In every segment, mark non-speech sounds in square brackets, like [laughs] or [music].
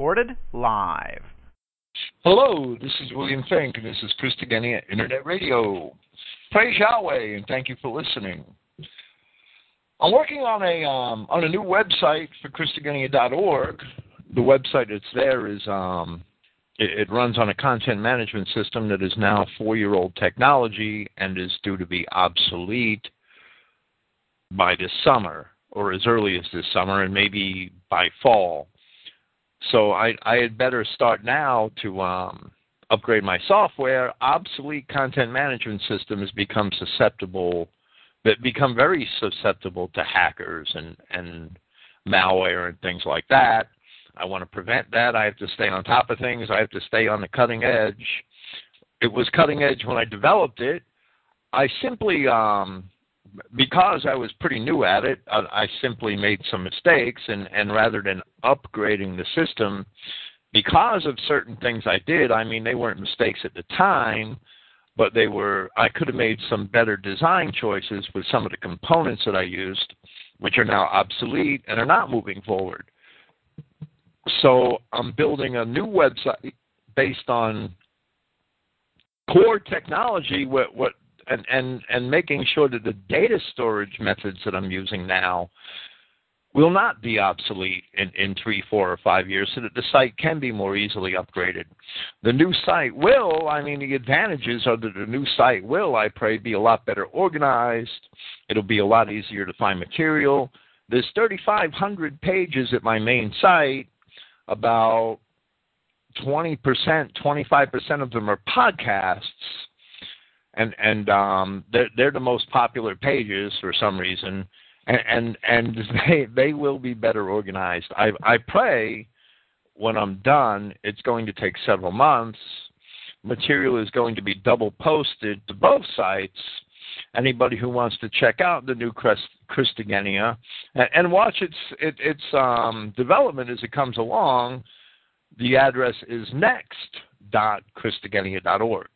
recorded live. Hello, this is William Finck, and this is Christogenea Internet Radio. Praise Yahweh, and thank you for listening. I'm working on a um, on a new website for Christogenea.org. The website that's there is um, it, it runs on a content management system that is now four year old technology and is due to be obsolete by this summer or as early as this summer and maybe by fall. So I, I had better start now to um, upgrade my software. Obsolete content management systems become susceptible, become very susceptible to hackers and, and malware and things like that. I want to prevent that. I have to stay on top of things. I have to stay on the cutting edge. It was cutting edge when I developed it. I simply um, because I was pretty new at it, I, simply made some mistakes, and, and rather than upgrading the system, because of certain things I did, I mean, they weren't mistakes at the time, but they were, I could have made some better design choices with some of the components that I used, which are now obsolete and are not moving forward. So I'm building a new website based on core technology, what, what and, and, and making sure that the data storage methods that I'm using now will not be obsolete in, in three, four, or five years so that the site can be more easily upgraded. The new site will, I mean, the advantages are that the new site will, I pray, be a lot better organized. It'll be a lot easier to find material. There's 3,500 pages at my main site. About 20%, 25% of them are podcasts and and um, they're they're the most popular pages for some reason, and and, and [laughs] they they will be better organized. I I pray when I'm done, it's going to take several months. Material is going to be double posted to both sites. Anybody who wants to check out the new Christ, and, and watch its it, its um, development as it comes along, the address is next.christogenea.org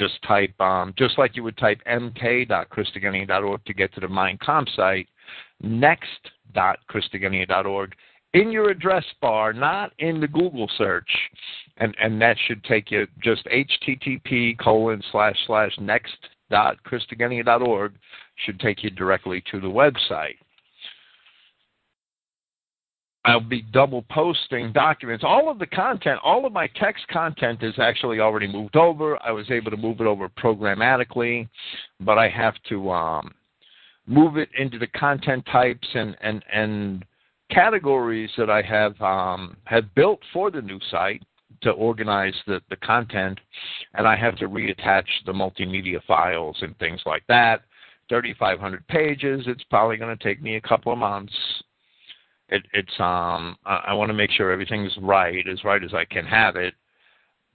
just type, um, just like you would type mk.christogenea.org to get to the MindComp site, next.christogenea.org in your address bar, not in the Google search. And, and that should take you just http colon slash slash next dot christogenea.org should take you directly to the website. I'll be double posting documents. All of the content, all of my text content is actually already moved over. I was able to move it over programmatically, but I have to um, move it into the content types and, and, and categories that I have um, have built for the new site to organize the, the content, and I have to reattach the multimedia files and things like that. 3,500 pages. It's probably going to take me a couple of months it, it's um I, I want to make sure everything's right, as right as I can have it.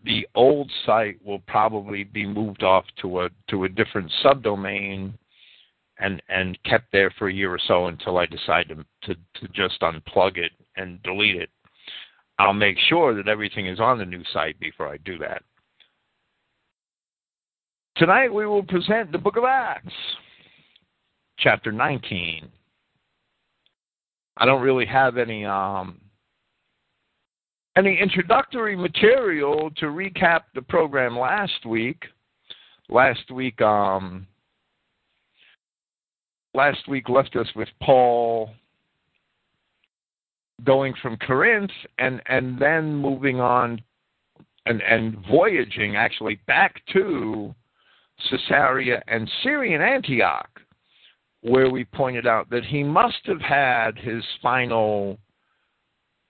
The old site will probably be moved off to a to a different subdomain and and kept there for a year or so until I decide to to, to just unplug it and delete it. I'll make sure that everything is on the new site before I do that. Tonight we will present the book of Acts, chapter 19. I don't really have any um, any introductory material to recap the program last week. Last week, um, last week left us with Paul going from Corinth and and then moving on and and voyaging actually back to Caesarea and Syrian Antioch where we pointed out that he must have had his final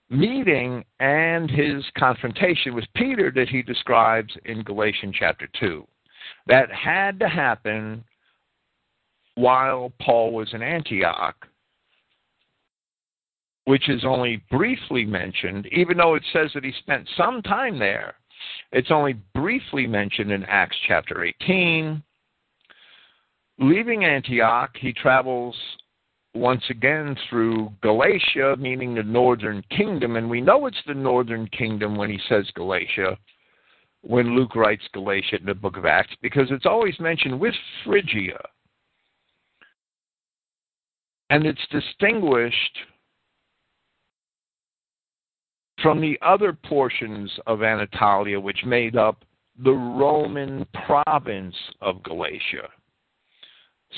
meeting and his confrontation with Peter that he describes in Galatians chapter 2. That had to happen while Paul was in Antioch, which is only briefly mentioned, even though it says that he spent some time there. It's only briefly mentioned in Acts chapter 18 Leaving Antioch, he travels once again through Galatia, meaning the northern kingdom, and we know it's the northern kingdom when he says Galatia, when Luke writes Galatia in the book of Acts, because it's always mentioned with Phrygia. And it's distinguished from the other portions of Anatolia which made up the Roman province of Galatia.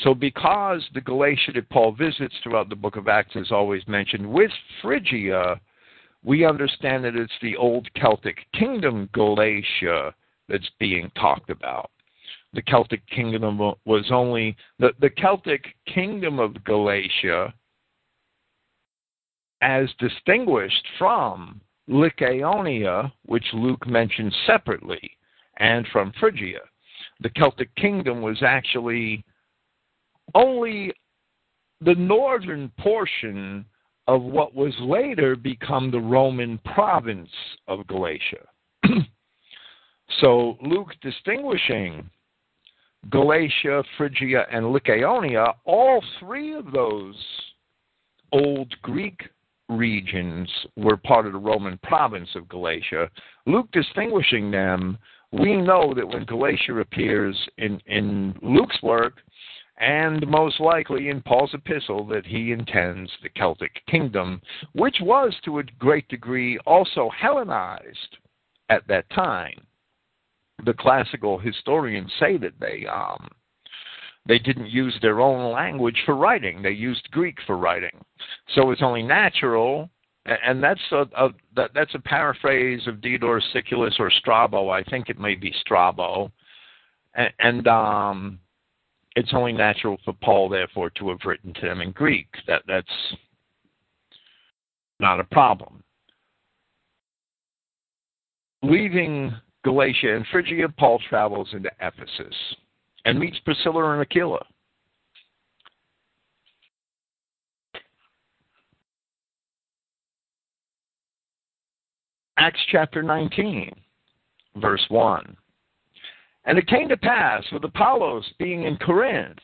So, because the Galatia that Paul visits throughout the book of Acts is always mentioned with Phrygia, we understand that it's the old Celtic kingdom Galatia that's being talked about. The Celtic kingdom was only the, the Celtic kingdom of Galatia as distinguished from Lycaonia, which Luke mentions separately, and from Phrygia. The Celtic kingdom was actually only the northern portion of what was later become the Roman province of Galatia. [clears throat] so Luke distinguishing Galatia, Phrygia, and Lycaonia, all three of those old Greek regions were part of the Roman province of Galatia. Luke distinguishing them, we know that when Galatia appears in, in Luke's work, and most likely in Paul's epistle, that he intends the Celtic kingdom, which was to a great degree also Hellenized at that time. The classical historians say that they um, they didn't use their own language for writing; they used Greek for writing. So it's only natural, and that's a, a that, that's a paraphrase of Diodorus Siculus or Strabo. I think it may be Strabo, and, and um, it's only natural for Paul, therefore, to have written to them in Greek. That that's not a problem. Leaving Galatia and Phrygia, Paul travels into Ephesus and meets Priscilla and Aquila. Acts chapter 19, verse 1. And it came to pass, with Apollos being in Corinth,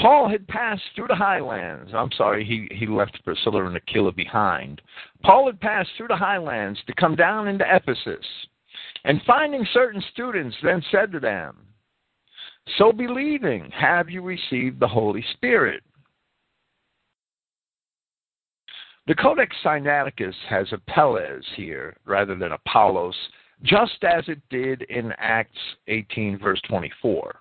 Paul had passed through the highlands. I'm sorry, he, he left Priscilla and Aquila behind. Paul had passed through the highlands to come down into Ephesus. And finding certain students, then said to them, So believing, have you received the Holy Spirit? The Codex Sinaiticus has Apelles here rather than Apollos, just as it did in Acts 18, verse 24.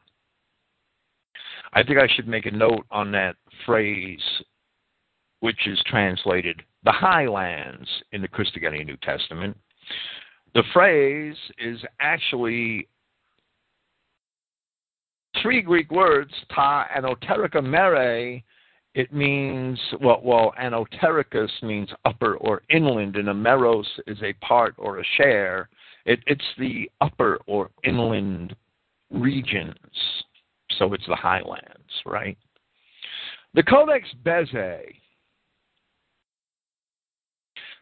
I think I should make a note on that phrase, which is translated the highlands in the Christogenea New Testament. The phrase is actually three Greek words, ta anoterika mere. It means, well, well, anotericus means upper or inland, and ameros is a part or a share. It, it's the upper or inland regions so it's the highlands, right? The Codex Bezae.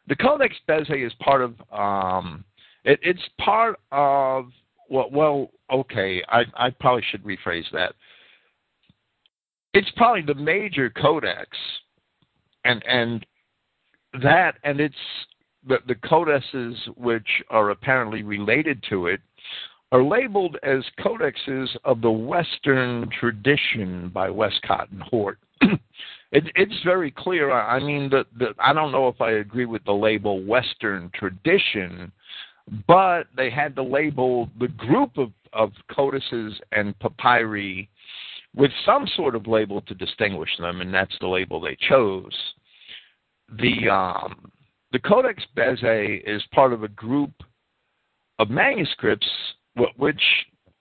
The Codex Bezae is part of. Um, it, it's part of. Well, well, okay. I, I probably should rephrase that. It's probably the major codex, and and that and it's the the codices which are apparently related to it are labeled as codexes of the Western tradition by Westcott and Hort. [clears throat] it, it's very clear. I mean, the, the, I don't know if I agree with the label Western tradition, but they had to label the group of, of codices and papyri with some sort of label to distinguish them, and that's the label they chose. The um, the Codex Bezae is part of a group of manuscripts which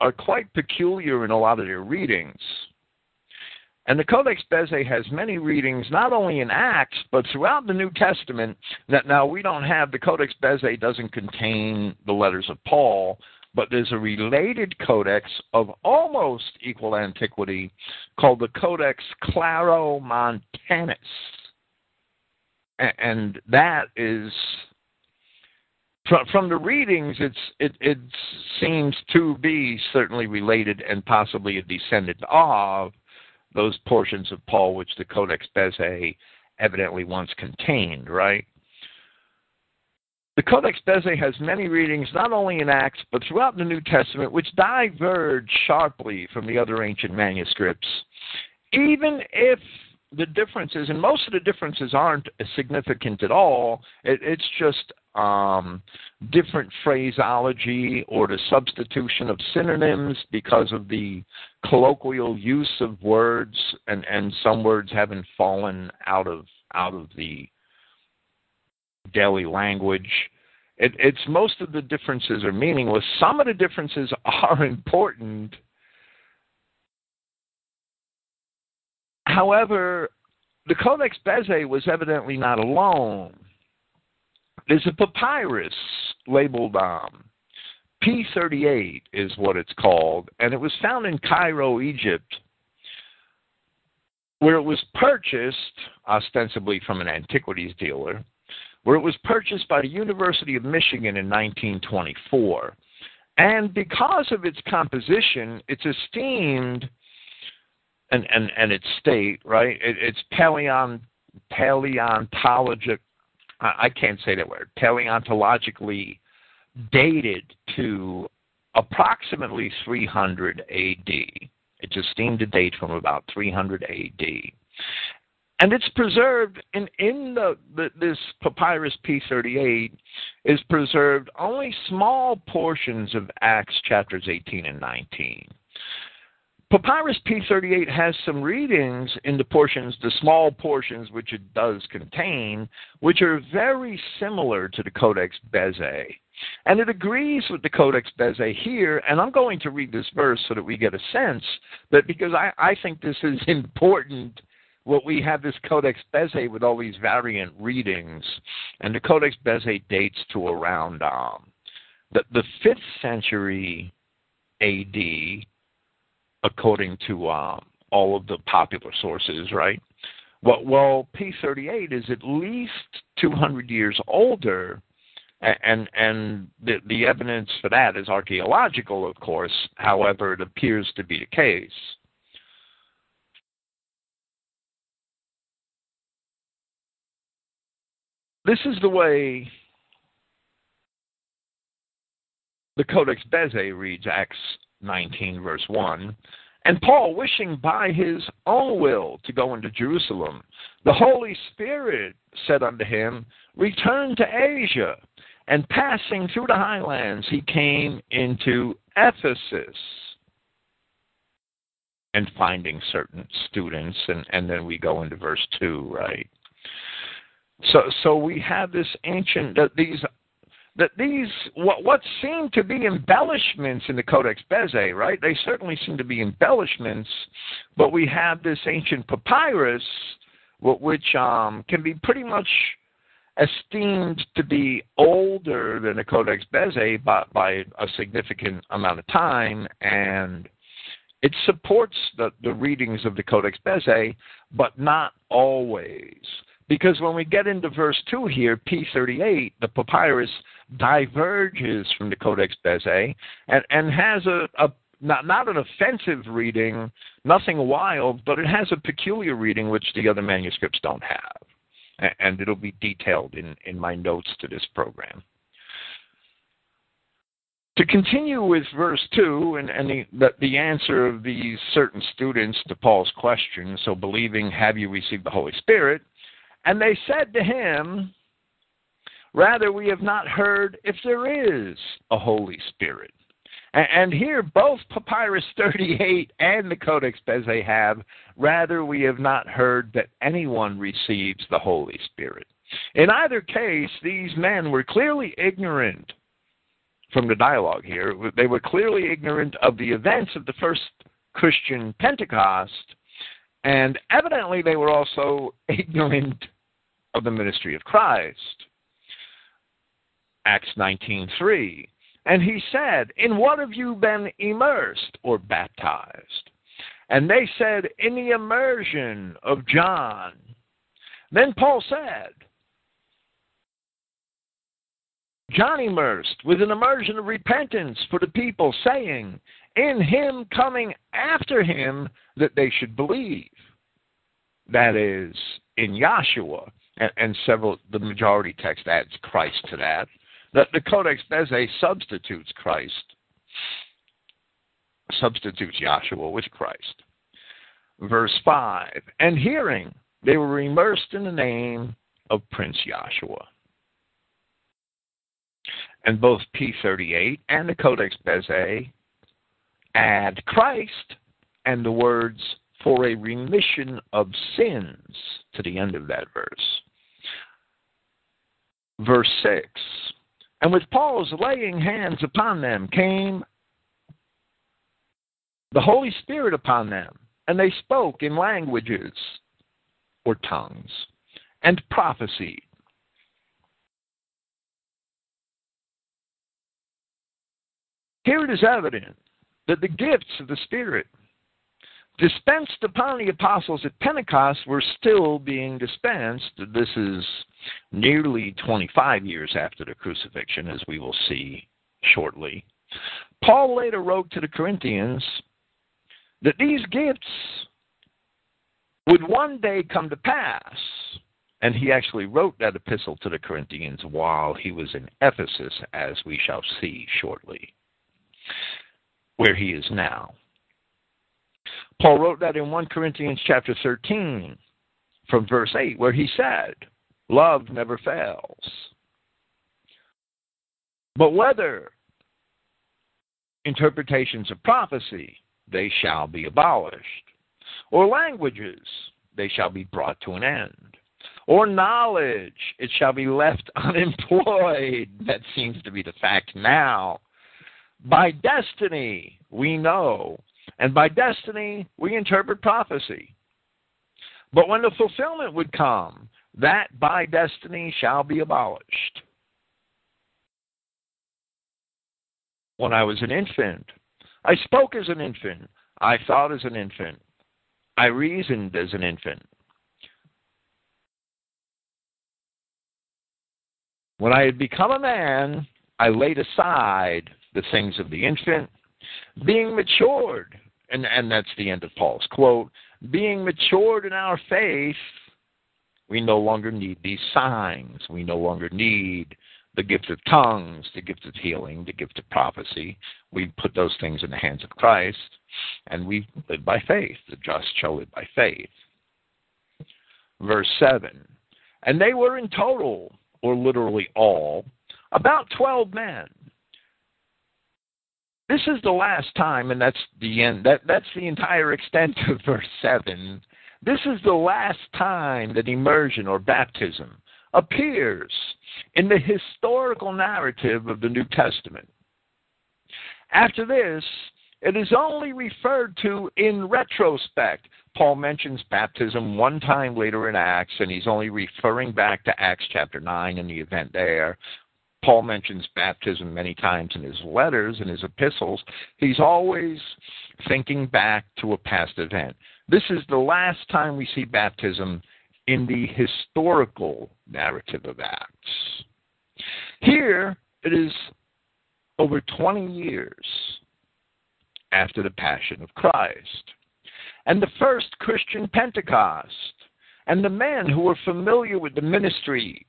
are quite peculiar in a lot of their readings. And the Codex Bezae has many readings, not only in Acts, but throughout the New Testament. That now we don't have, the Codex Bezae doesn't contain the letters of Paul, but there's a related codex of almost equal antiquity called the Codex Claromontanus. And that is from, from the readings, it's it, it seems to be certainly related and possibly a descendant of those portions of Paul which the Codex Bezae evidently once contained, right? The Codex Bezae has many readings, not only in Acts, but throughout the New Testament, which diverge sharply from the other ancient manuscripts. Even if the differences, and most of the differences aren't significant at all. It, it's just um, different phraseology or the substitution of synonyms because of the colloquial use of words, and, and some words haven't fallen out of out of the daily language. It, it's most of the differences are meaningless. Some of the differences [laughs] are important. However, the Codex Bezae was evidently not alone. There's a papyrus labeled um, P38 is what it's called, and it was found in Cairo, Egypt, where it was purchased ostensibly from an antiquities dealer where it was purchased by the University of Michigan in 1924. And because of its composition, it's esteemed, and, and, and its state, right? It, it's paleon, paleontologic, I can't say that word, paleontologically dated to approximately 300 AD. It's esteemed to date from about 300 AD and it's preserved in in the, the, this papyrus P38 is preserved only small portions of Acts chapters 18 and 19. Papyrus P38 has some readings in the portions, the small portions which it does contain, which are very similar to the Codex Bezae. And it agrees with the Codex Bezae here, and I'm going to read this verse so that we get a sense that because I, I think this is [laughs] important what we have this Codex Bezae with all these variant readings, and the Codex Bezae dates to around um, the, the 5th century AD, according to um, all of the popular sources, right? Well, well, P38 is at least 200 years older, and and the, the evidence for that is archaeological, of course. However, it appears to be the case. This is the way the Codex Bezae reads, Acts 19, verse 1. And Paul, wishing by his own will to go into Jerusalem, the Holy Spirit said unto him, Return to Asia. And passing through the highlands, he came into Ephesus. And finding certain students, and, and then we go into verse 2, right? So, so we have this ancient these that these what what seem to be embellishments in the Codex Bezae, right? They certainly seem to be embellishments, but we have this ancient papyrus, which um, can be pretty much esteemed to be older than the Codex Bezae by, by a significant amount of time, and it supports the, the readings of the Codex Bezae, but not always. Because when we get into verse 2 here, P38, the papyrus diverges from the Codex Bezae and, and has a, a not, not an offensive reading, nothing wild, but it has a peculiar reading which the other manuscripts don't have. And it'll be detailed in, in my notes to this program. To continue with verse 2 and, and the, the, the, answer of these certain students to Paul's question, so believing, have you received the Holy Spirit? And they said to him, Rather, we have not heard if there is a Holy Spirit. And here, both Papyrus [laughs] 38 and the Codex Bezae have, rather, we have not heard that anyone receives the Holy Spirit. In either case, these men were clearly ignorant from the dialogue here. They were clearly ignorant of the events of the first Christian Pentecost and evidently, they were also [laughs] ignorant of the ministry of Christ. Acts 19:3. And he said, "In what have you been immersed or baptized?" And they said, "In the immersion of John." Then Paul said, John immersed with an immersion of repentance for the people, saying, In him coming after him, that they should believe. That is, in Yahshua, and, and several, the majority text adds Christ to that. The Codex Bezae substitutes Christ, substitutes Yahshua with Christ. verse 5. And hearing, they were immersed in the name of Prince Yahshua. And both P38 and the Codex Bezae add Christ and the words for a remission of sins to the end of that verse. Verse 6 And with Paul's laying hands upon them came the Holy Spirit upon them, and they spoke in languages or tongues and prophesied. Here it is evident that the gifts of the Spirit dispensed upon the apostles at Pentecost were still being dispensed. This is nearly 25 years after the crucifixion, as we will see shortly. Paul later wrote to the Corinthians that these gifts would one day come to pass. And he actually wrote that epistle to the Corinthians while he was in Ephesus, as we shall see shortly, where he is now. Paul wrote that in 1 Corinthians chapter 13 from verse 8 where he said, love never fails. But whether interpretations of prophecy, they shall be abolished, or languages, they shall be brought to an end, or knowledge, it shall be left [laughs] unemployed. That seems to be the fact now. By destiny, we know and by destiny, we interpret prophecy. But when the fulfillment would come, that by destiny shall be abolished. When I was an infant, I spoke as an infant. I thought as an infant. I reasoned as an infant. When I had become a man, I laid aside the things of the infant, being matured and, and that's the end of Paul's quote, being matured in our faith, we no longer need these signs. We no longer need the gift of tongues, the gift of healing, the gift of prophecy. We put those things in the hands of Christ, and we live by faith. The just shall live by faith. Verse 7 And they were in total, or literally all, about 12 men this is the last time, and that's the end. That that's the entire extent of verse seven. This is the last time that immersion or baptism appears in the historical narrative of the New Testament. After this, it is only referred to in retrospect. Paul mentions baptism one time later in Acts, and he's only referring back to Acts chapter 9 and the event there. Paul mentions baptism many times in his letters and his epistles. He's always thinking back to a past event. This is the last time we see baptism in the historical narrative of Acts. Here, it is over 20 years after the Passion of Christ and the first Christian Pentecost. And the men who were familiar with the ministry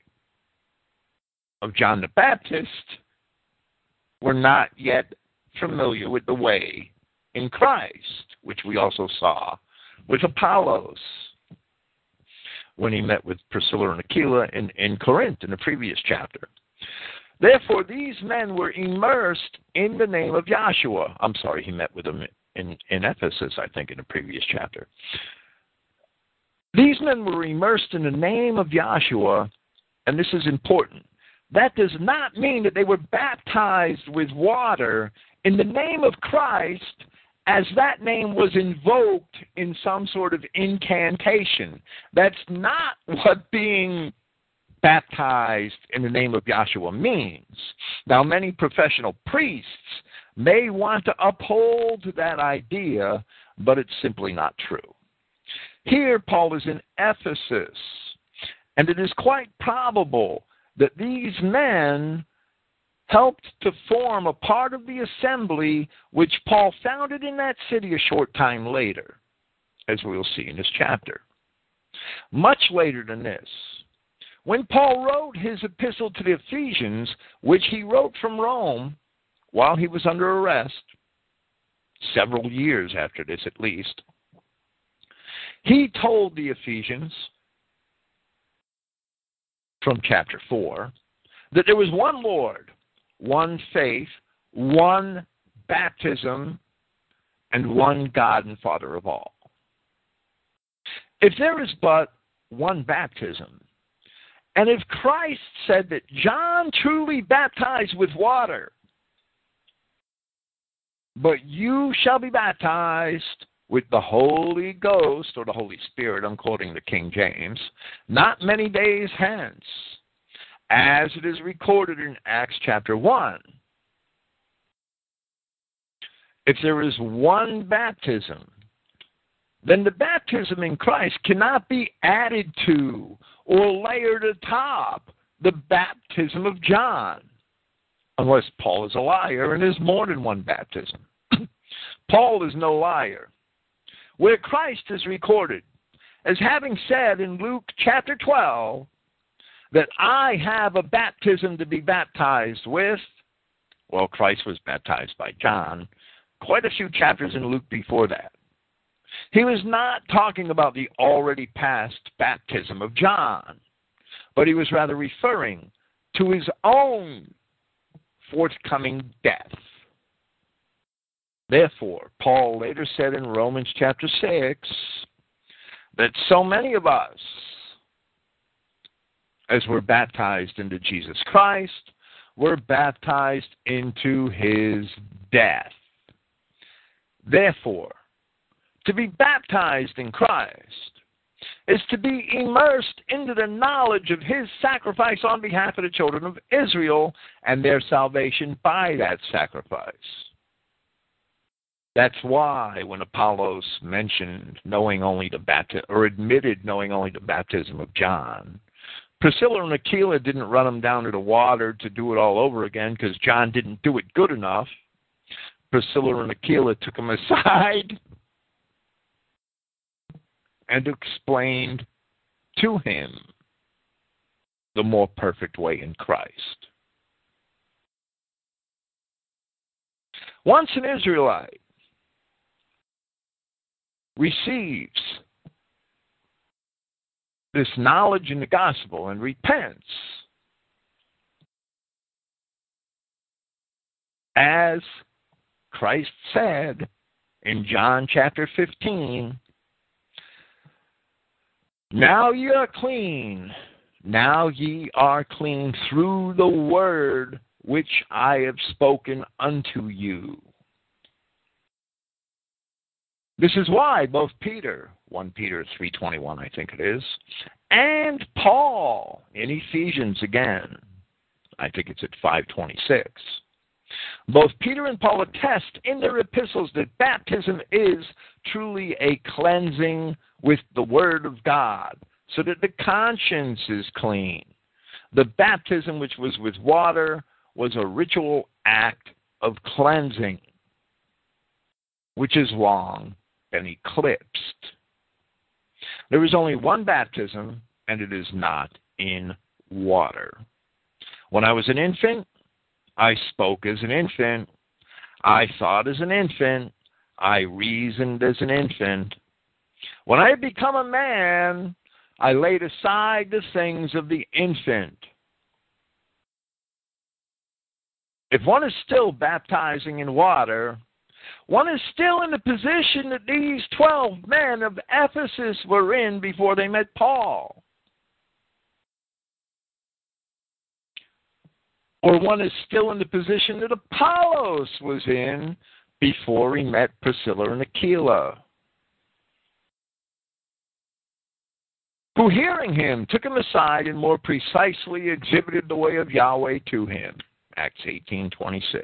of John the Baptist were not yet familiar with the way in Christ, which we also saw with Apollos when he met with Priscilla and Aquila in, in Corinth in the previous chapter. Therefore, these men were immersed in the name of Yahshua. I'm sorry, he met with them in, in Ephesus, I think, in the previous chapter. These men were immersed in the name of Yahshua, and this is important that does not mean that they were baptized with water in the name of Christ as that name was invoked in some sort of incantation. That's not [laughs] what being baptized in the name of Yahshua means. Now, many professional priests may want to uphold that idea, but it's simply not true. Here, Paul is in Ephesus, and it is quite probable that these men helped to form a part of the assembly which Paul founded in that city a short time later, as we'll see in this chapter. Much later than this, when Paul wrote his epistle to the Ephesians, which he wrote from Rome while he was under arrest, several years after this at least, He told the Ephesians from chapter 4 that there was one Lord, one faith, one baptism, and one God and Father of all. If there is but one baptism, and if Christ said that John truly baptized with water, but you shall be baptized with the Holy Ghost or the Holy Spirit, I'm quoting the King James, not many days hence, as it is recorded in Acts chapter 1. If there is one baptism, then the baptism in Christ cannot be added to or layered atop the baptism of John, unless Paul is a liar and there's more than one baptism. [clears throat] Paul is no liar where Christ is recorded as having said in Luke chapter 12 that I have a baptism to be baptized with. Well, Christ was baptized by John quite a few chapters in Luke before that. He was not talking about the already past baptism of John, but he was rather referring to his own forthcoming death. Therefore, Paul later said in Romans chapter 6 that so many of us, as were baptized into Jesus Christ, were baptized into his death. Therefore, to be baptized in Christ is to be immersed into the knowledge of his sacrifice on behalf of the children of Israel and their salvation by that sacrifice. That's why when Apollos mentioned knowing only the baptism, or admitted knowing only the baptism of John, Priscilla and Aquila didn't run him down to the water to do it all over again because John didn't do it good enough. Priscilla and Aquila took him [laughs] aside and explained to him the more perfect way in Christ. Once an Israelite, receives this knowledge in the gospel and repents, as Christ said in John chapter 15, now ye are clean. Now ye are clean through the word which I have spoken unto you. This is why both Peter, 1 Peter 3:21 I think it is, and Paul in Ephesians again, I think it's at 526. Both Peter and Paul attest in their epistles that baptism is truly a cleansing with the Word of God, so that the conscience is clean. The baptism, which was with water, was a ritual act of cleansing, which is wrong and eclipsed. There is only one baptism, and it is not in water. When I was an infant, I spoke as an infant. I thought as an infant. I reasoned as an infant. When I had become a man, I laid aside the things of the infant. If one is still baptizing in water, one is still in the position that these 12 men of Ephesus were in before they met Paul. Or one is still in the position that Apollos was in before he met Priscilla and Aquila. Who, hearing him, took him aside and more precisely exhibited the way of Yahweh to him. Acts 18:26.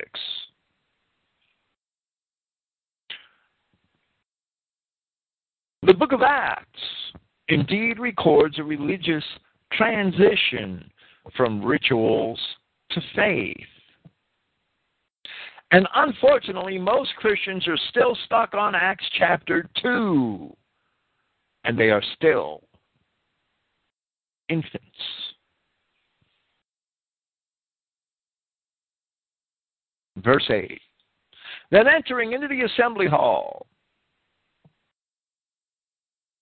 The book of Acts indeed records a religious transition from rituals to faith. And unfortunately, most Christians are still stuck on Acts chapter 2, and they are still infants. Verse 8 Then entering into the assembly hall,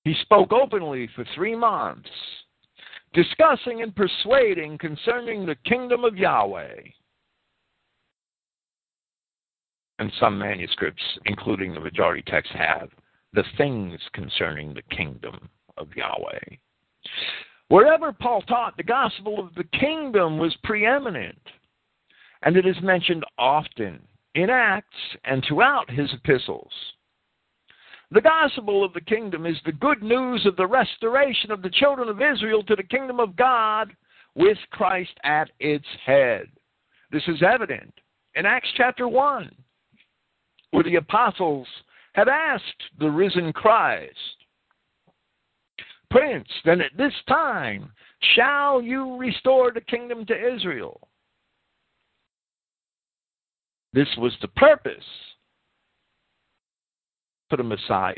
He spoke openly for three months, discussing and persuading concerning the kingdom of Yahweh. And some manuscripts, including the majority text, have the things concerning the kingdom of Yahweh. Wherever Paul taught, the gospel of the kingdom was preeminent, and it is mentioned often in Acts and throughout his epistles. The gospel of the kingdom is the good news of the restoration of the children of Israel to the kingdom of God with Christ at its head. This is evident in Acts chapter 1, where the apostles had asked the risen Christ, Prince, then at this time shall you restore the kingdom to Israel. This was the purpose for the Messiah.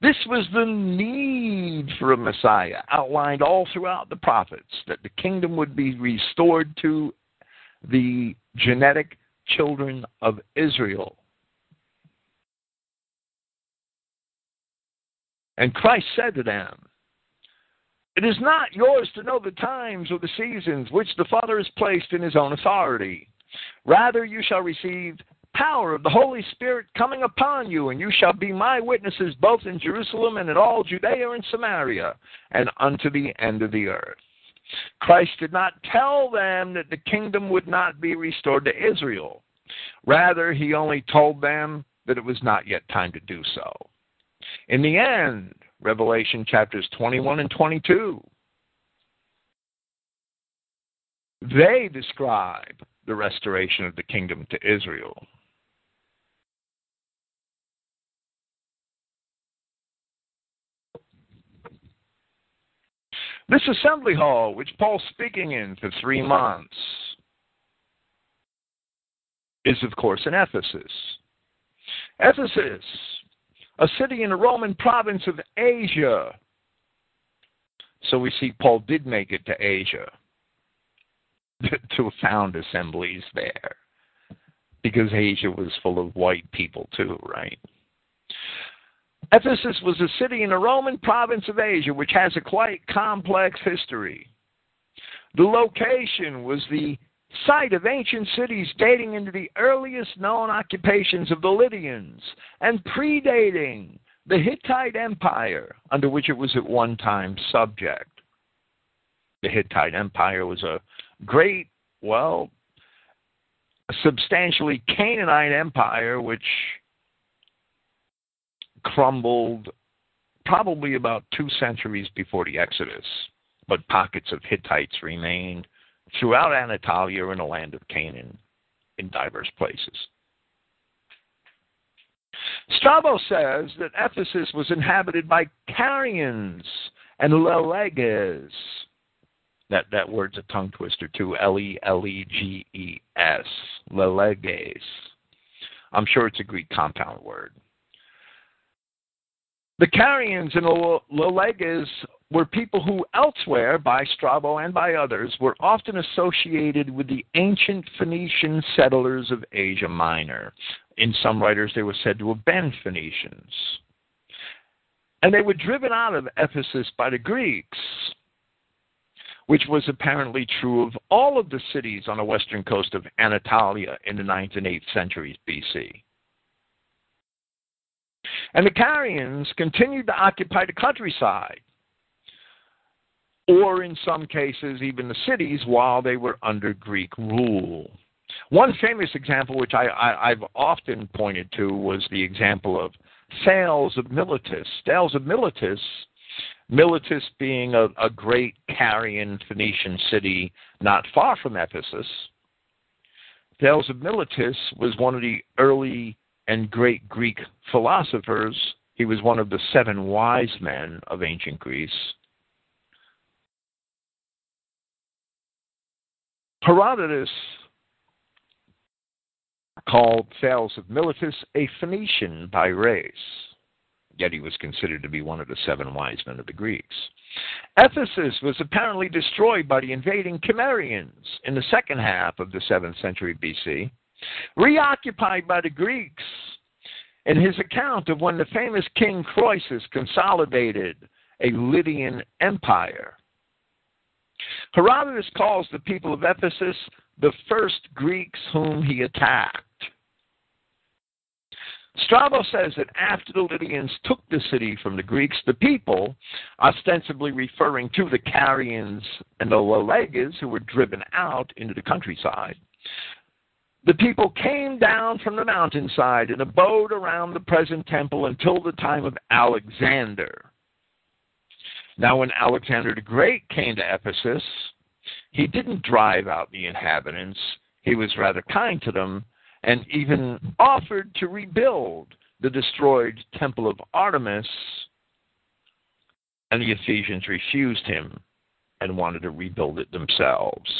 This was the need for a Messiah, outlined all throughout the prophets, that the kingdom would be restored to the genetic children of Israel. And Christ said to them, It is not yours to know the times or the seasons which the Father has placed in his own authority. Rather, you shall receive power of the Holy Spirit coming upon you, and you shall be my witnesses both in Jerusalem and in all Judea and Samaria, and unto the end of the earth. Christ did not tell them that the kingdom would not be restored to Israel. Rather, he only told them that it was not yet time to do so. In the end, Revelation chapters 21 and 22, they describe the restoration of the kingdom to Israel. This assembly hall, which Paul's speaking in for three months, is of course in Ephesus. Ephesus a city in the Roman province of Asia. So we see Paul did make it to Asia [laughs] to found assemblies there because Asia was full of white people too, right? Ephesus was a city in the Roman province of Asia which has a quite complex history. The location was the site of ancient cities dating into the earliest known occupations of the Lydians and predating the Hittite Empire, under which it was at one time subject. The Hittite Empire was a great, well, substantially Canaanite empire which crumbled probably about two centuries before the Exodus, but pockets of Hittites remained throughout Anatolia and the land of Canaan in diverse places. Strabo says that Ephesus was inhabited by Carians and Leleges. That, that word's a tongue twister too. L E L E G E S. Leleges. I'm sure it's a Greek compound word. The Carians and the Leleges were people who elsewhere, by Strabo and by others, were often associated with the ancient Phoenician settlers of Asia Minor. In some writers, they were said to have been Phoenicians. And they were driven out of Ephesus by the Greeks, which was apparently true of all of the cities on the western coast of Anatolia in the 9th and 8th centuries BC. And the Carians continued to occupy the countryside or in some cases, even the cities, while they were under Greek rule. One famous example, which I, have often pointed to, was the example of Thales of Miletus. Thales of Miletus, Miletus being a, a great Carian Phoenician city not far from Ephesus. Thales of Miletus was one of the early and great Greek philosophers. He was one of the seven wise men of ancient Greece. Herodotus called Thales of Miletus a Phoenician by race, yet he was considered to be one of the seven wise men of the Greeks. Ephesus was apparently destroyed by the invading Cimmerians in the second half of the 7th century BC, reoccupied by the Greeks in his account of when the famous King Croesus consolidated a Lydian empire. Herodotus calls the people of Ephesus the first Greeks whom he attacked. Strabo says that after the Lydians took the city from the Greeks, the people, ostensibly referring to the Carians and the Leleges who were driven out into the countryside, the people came down from the mountainside and abode around the present temple until the time of Alexander. Now, when Alexander the Great came to Ephesus, he didn't drive out the inhabitants, he was rather kind to them and even offered to rebuild the destroyed temple of Artemis. And the Ephesians refused him and wanted to rebuild it themselves.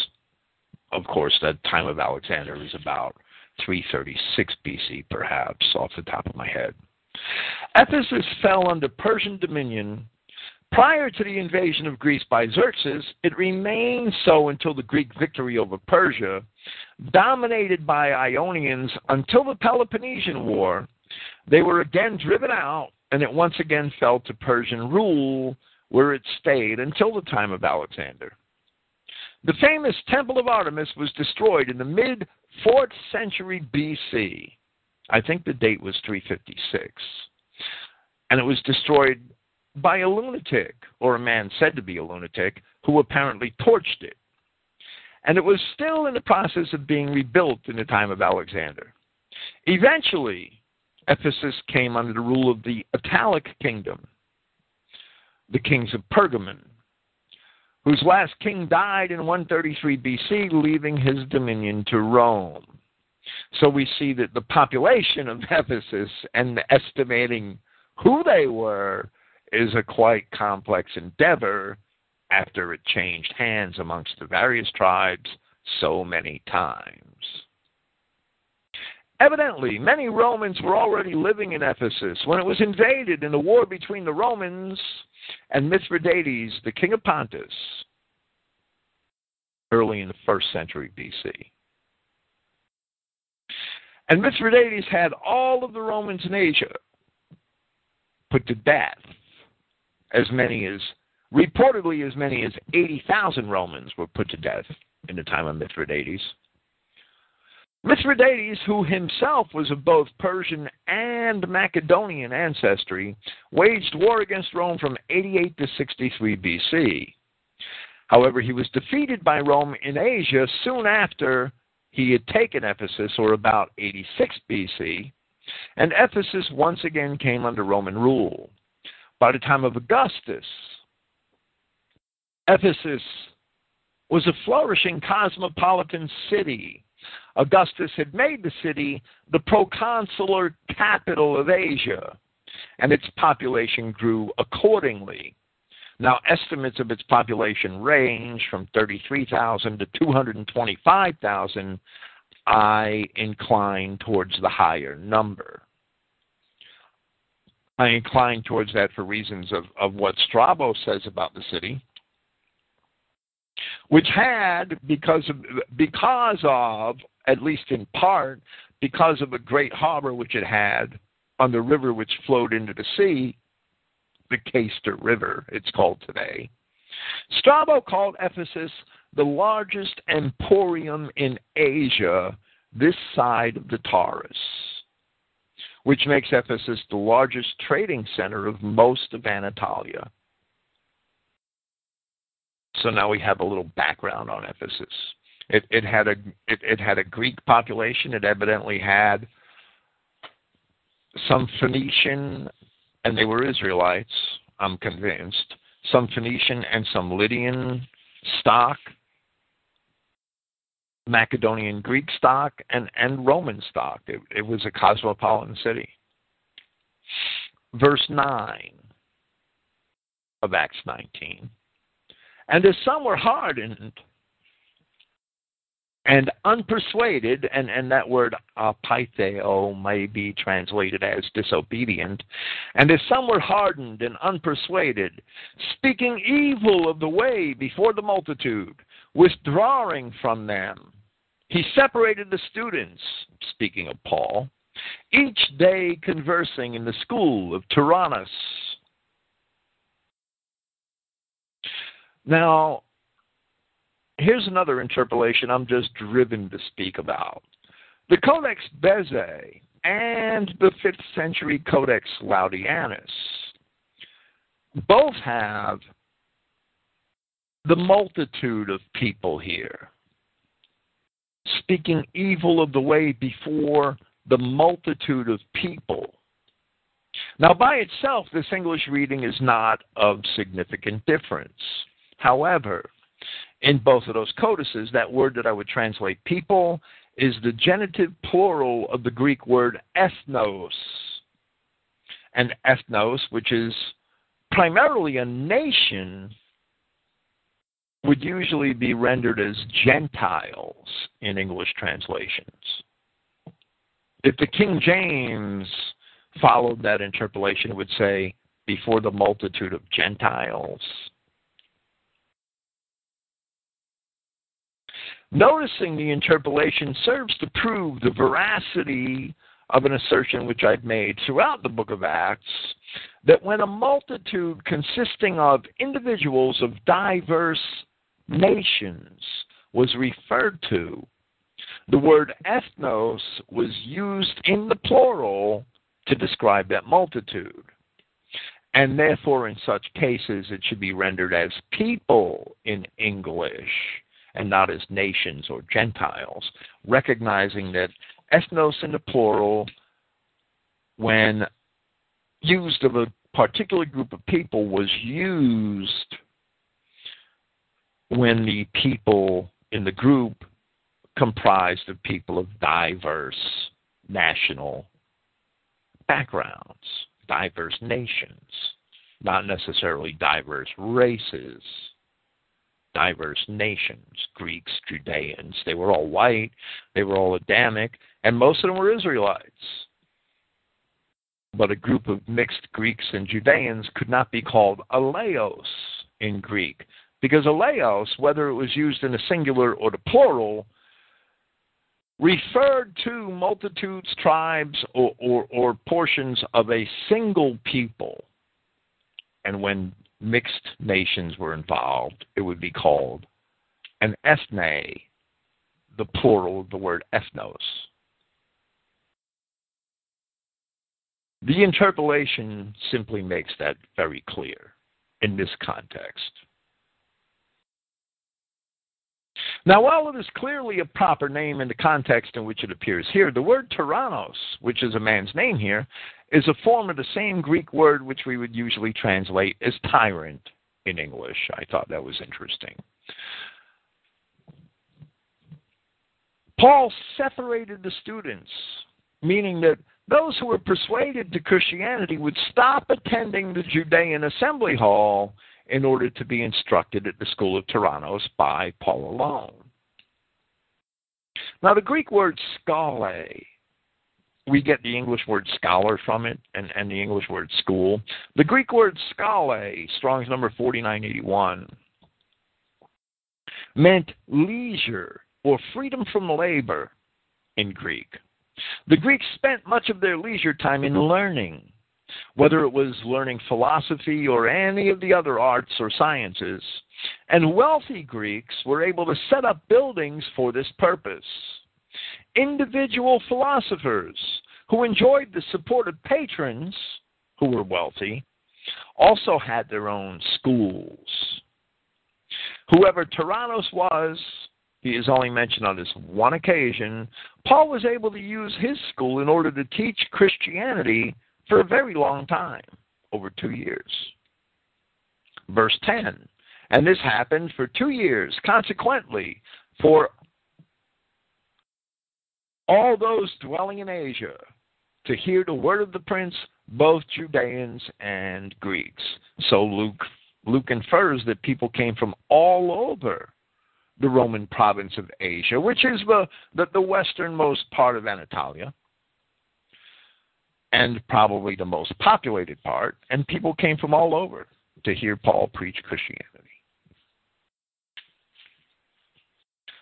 Of course, that time of Alexander is about 336 BC, perhaps, off the top of my head. Ephesus fell under Persian dominion Prior to the invasion of Greece by Xerxes, it remained so until the Greek victory over Persia, dominated by Ionians until the Peloponnesian War. They were again driven out, and it once again fell to Persian rule, where it stayed until the time of Alexander. The famous Temple of Artemis was destroyed in the mid 4th century BC. I think the date was 356. And it was destroyed by a lunatic, or a man said to be a lunatic, who apparently torched it. And it was still in the process of being rebuilt in the time of Alexander. Eventually, Ephesus came under the rule of the Attalid kingdom, the kings of Pergamon, whose last king died in 133 BC, leaving his dominion to Rome. So we see that the population of Ephesus and estimating who they were is a quite complex endeavor after it changed hands amongst the various tribes so many times. Evidently, many Romans were already living in Ephesus when it was invaded in the war between the Romans and Mithridates, the king of Pontus, early in the first century BC. And Mithridates had all of the Romans in Asia put to death as many as reportedly as many as 80,000 Romans were put to death in the time of Mithridates. Mithridates, who himself was of both Persian and Macedonian ancestry, waged war against Rome from 88 to 63 BC. However, he was defeated by Rome in Asia soon after he had taken Ephesus, or about 86 BC, and Ephesus once again came under Roman rule by the time of Augustus, Ephesus was a flourishing cosmopolitan city. Augustus had made the city the proconsular capital of Asia, and its population grew accordingly. Now, estimates of its population range from 33,000 to 225,000. I incline towards the higher number. I incline towards that for reasons of, of what Strabo says about the city, which had, because of, because of, at least in part, because of a great harbor which it had on the river which flowed into the sea, the Cayster River, it's called today. Strabo called Ephesus the largest emporium in Asia this side of the Taurus which makes Ephesus the largest trading center of most of Anatolia. So now we have a little background on Ephesus. It, it had a it, it had a Greek population. It evidently had some Phoenician, and they were Israelites. I'm convinced. Some Phoenician and some Lydian stock. Macedonian Greek stock and, and Roman stock. It, it was a cosmopolitan city. Verse 9 of Acts 19. And as some were hardened and unpersuaded, and, and that word uh, apaitheo may be translated as disobedient, and as some were hardened and unpersuaded, speaking evil of the way before the multitude, withdrawing from them. He separated the students, speaking of Paul, each day conversing in the school of Tyrannus. Now, here's another interpolation I'm just driven to speak about. The Codex Bezae and the 5th century Codex Laudianus both have the multitude of people here, speaking evil of the way before the multitude of people. Now, by itself, this English reading is not of significant difference. However, in both of those codices, that word that I would translate people is the genitive plural of the Greek word ethnos. And ethnos, which is primarily a nation, would usually be rendered as Gentiles in English translations. If the King James followed that interpolation, it would say, before the multitude of Gentiles. Noticing the interpolation serves to prove the veracity of an assertion which I've made throughout the book of Acts that when a multitude consisting of individuals of diverse nations was referred to, the word ethnos was used in the plural to describe that multitude. And therefore, in such cases, it should be rendered as people in English and not as nations or Gentiles, recognizing that ethnos in the plural, when used of a particular group of people, was used when the people in the group comprised of people of diverse national backgrounds, diverse nations, not necessarily diverse races diverse nations Greeks, Judeans. They were all white, they were all Adamic, and most of them were Israelites. But a group of mixed Greeks and Judeans could not be called aleos in Greek, because aleos, whether it was used in the singular or the plural, referred to multitudes, tribes, or, or, or portions of a single people. And when mixed nations were involved, it would be called an ethne, the plural of the word ethnos. The interpolation simply makes that very clear in this context. Now, while it is clearly a proper name in the context in which it appears here, the word Tyrannos, which is a man's name here, is a form of the same Greek word which we would usually translate as tyrant in English. I thought that was interesting. Paul separated the students, meaning that those who were persuaded to Christianity would stop attending the Judean assembly hall in order to be instructed at the school of Tyrannos by Paul alone. Now, the Greek word schole, we get the English word scholar from it and, and the English word school. The Greek word schole, Strong's number 4981, meant leisure or freedom from labor in Greek. The Greeks spent much of their leisure time in learning whether it was learning philosophy or any of the other arts or sciences. And wealthy Greeks were able to set up buildings for this purpose. Individual philosophers who enjoyed the support of patrons who were wealthy also had their own schools. Whoever Tyrannos was, he is only mentioned on this one occasion. Paul was able to use his school in order to teach Christianity for a very long time, over two years. Verse 10 And this happened for two years. Consequently, for all those dwelling in Asia to hear the word of the prince, both Judeans and Greeks. So Luke Luke infers that people came from all over the Roman province of Asia, which is the, the, the westernmost part of Anatolia and probably the most populated part, and people came from all over to hear Paul preach Christianity.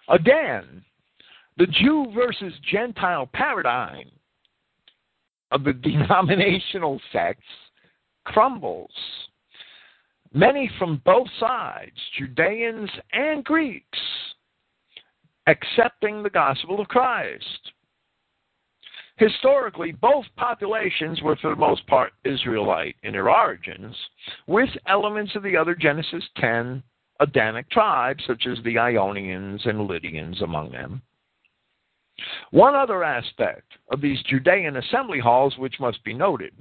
Again, the Jew versus Gentile paradigm of the [laughs] denominational sects crumbles. Many from both sides, Judeans and Greeks, accepting the gospel of Christ. Historically, both populations were for the most part Israelite in their origins, with elements of the other Genesis 10 Adamic tribes, such as the Ionians and Lydians among them. One other aspect of these Judean assembly halls which must be noted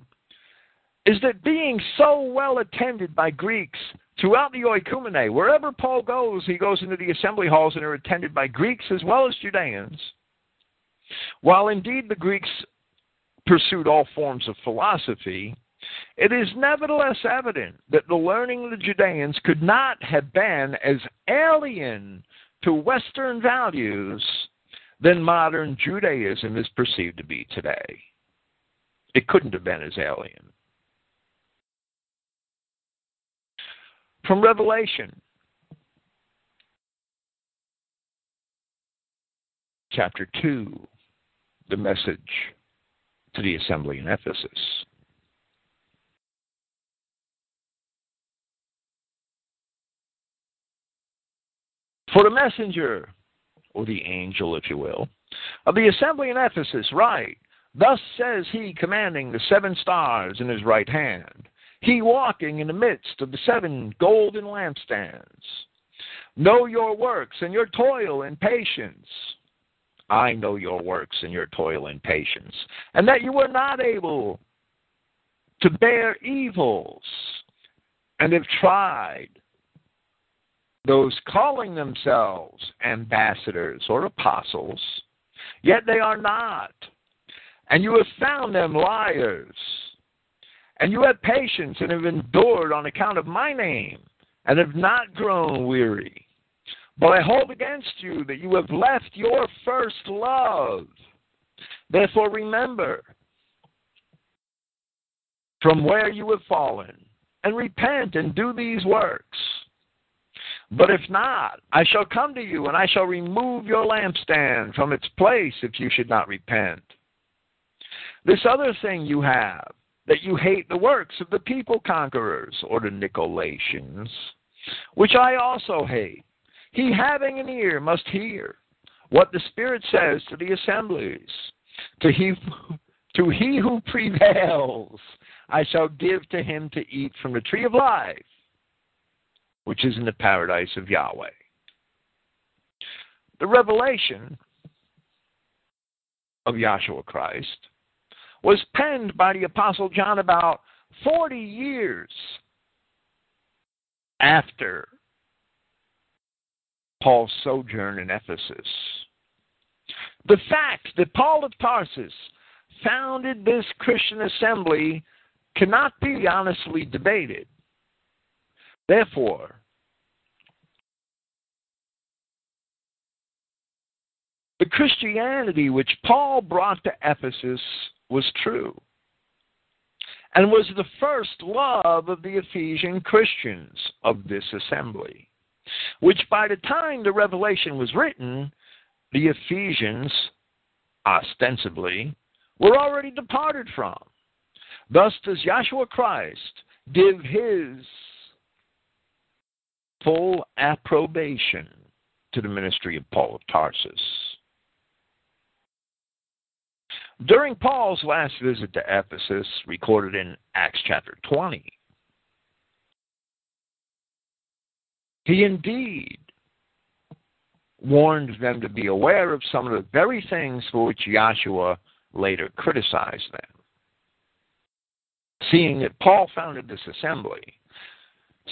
is that being so well attended by Greeks throughout the oikumene, wherever Paul goes, he goes into the assembly halls and are attended by Greeks as well as Judeans. While indeed the Greeks pursued all forms of philosophy, it is nevertheless evident that the learning of the Judeans could not have been as alien to Western values than modern Judaism is perceived to be today. It couldn't have been as alien. From Revelation, chapter 2, the message to the assembly in Ephesus. For the messenger, or the angel, if you will, of the assembly in Ephesus, write, Thus says he, commanding the seven stars in his right hand, he walking in the midst of the seven golden lampstands. Know your works and your toil and patience I know your works and your toil and patience, and that you were not able to bear evils, and have tried those calling themselves ambassadors or apostles, yet they are not. And you have found them liars. And you have patience and have endured on account of my name, and have not grown weary. But I hold against you that you have left your first love. Therefore, remember from where you have fallen, and repent and do these works. But if not, I shall come to you, and I shall remove your lampstand from its place if you should not repent. This other thing you have, that you hate the works of the people conquerors, or the Nicolaitans, which I also hate. He having an ear must hear what the Spirit says to the assemblies. To he, [laughs] to he who prevails, I shall give to him to eat from the tree of life, which is in the paradise of Yahweh. The revelation of Yahshua Christ was penned by the Apostle John about 40 years after Paul's sojourn in Ephesus. The fact that Paul of Tarsus founded this Christian assembly cannot be honestly debated. Therefore, the Christianity which Paul brought to Ephesus was true and was the first love of the Ephesian Christians of this assembly which by the time the revelation was written, the Ephesians, ostensibly, were already departed from. Thus does Yahshua Christ give his full approbation to the ministry of Paul of Tarsus. During Paul's last visit to Ephesus, recorded in Acts chapter 20, He indeed warned them to be aware of some of the very things for which Yahshua later criticized them. Seeing that Paul founded this assembly,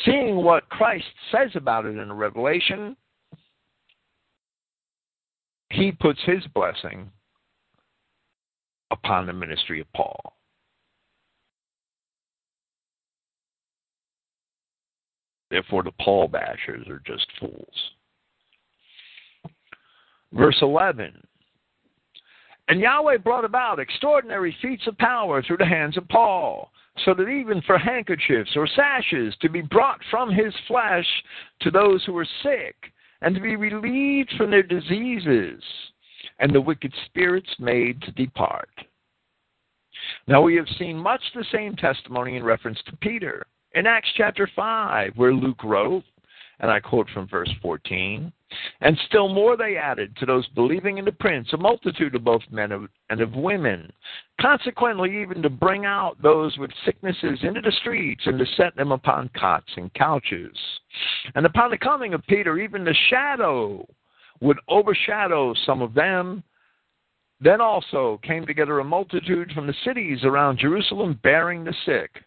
seeing what Christ says about it in Revelation, he puts his blessing upon the ministry of Paul. Therefore, the Paul bashers are just fools. Verse 11 And Yahweh brought about extraordinary feats of power through the hands of Paul, so that even for handkerchiefs or sashes to be brought from his flesh to those who were sick, and to be relieved from their diseases, and the wicked spirits made to depart. Now, we have seen much the same testimony in reference to Peter. In Acts chapter 5, where Luke wrote, and I quote from verse 14, and still more they added to those believing in the prince, a multitude of both men and of women. Consequently, even to bring out those with sicknesses into the streets and to set them upon cots and couches. And upon the coming of Peter, even the shadow would overshadow some of them. Then also came together a multitude from the cities around Jerusalem bearing the sick,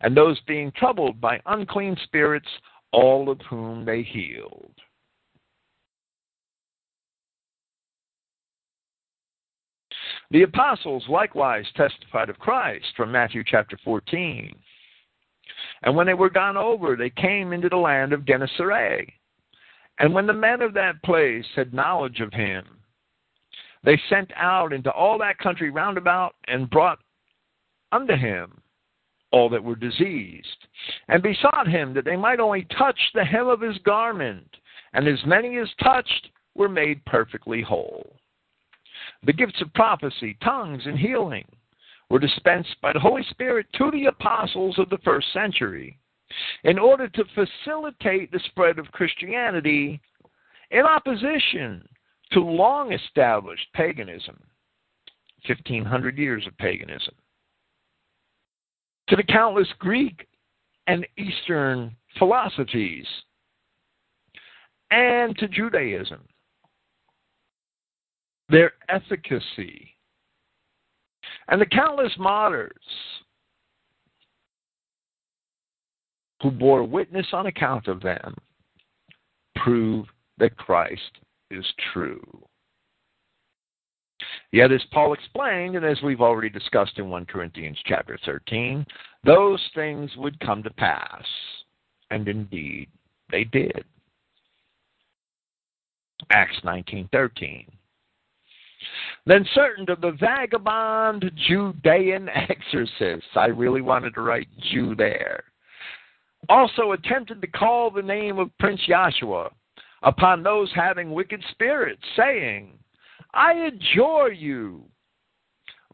and those being troubled by unclean spirits, all of whom they healed. The apostles likewise testified of Christ from Matthew chapter 14. And when they were gone over, they came into the land of Gennesaret. And when the men of that place had knowledge of him, they sent out into all that country round about and brought unto him all that were diseased, and besought him that they might only touch the hem of his garment, and as many as touched were made perfectly whole. The gifts of prophecy, tongues, and healing were dispensed by the Holy Spirit to the apostles of the first century in order to facilitate the spread of Christianity in opposition to long established paganism 1500 years of paganism to the countless Greek and Eastern philosophies, and to Judaism, their efficacy, and the countless martyrs who bore witness on account of them prove that Christ is true. Yet, as Paul explained, and as we've already discussed in 1 Corinthians chapter 13, those things would come to pass. And indeed, they did. Acts 19:13. Then certain of the vagabond Judean [laughs] exorcists, I really wanted to write Jew there, also attempted to call the name of Prince Yahshua upon those having wicked spirits, saying, I adjure you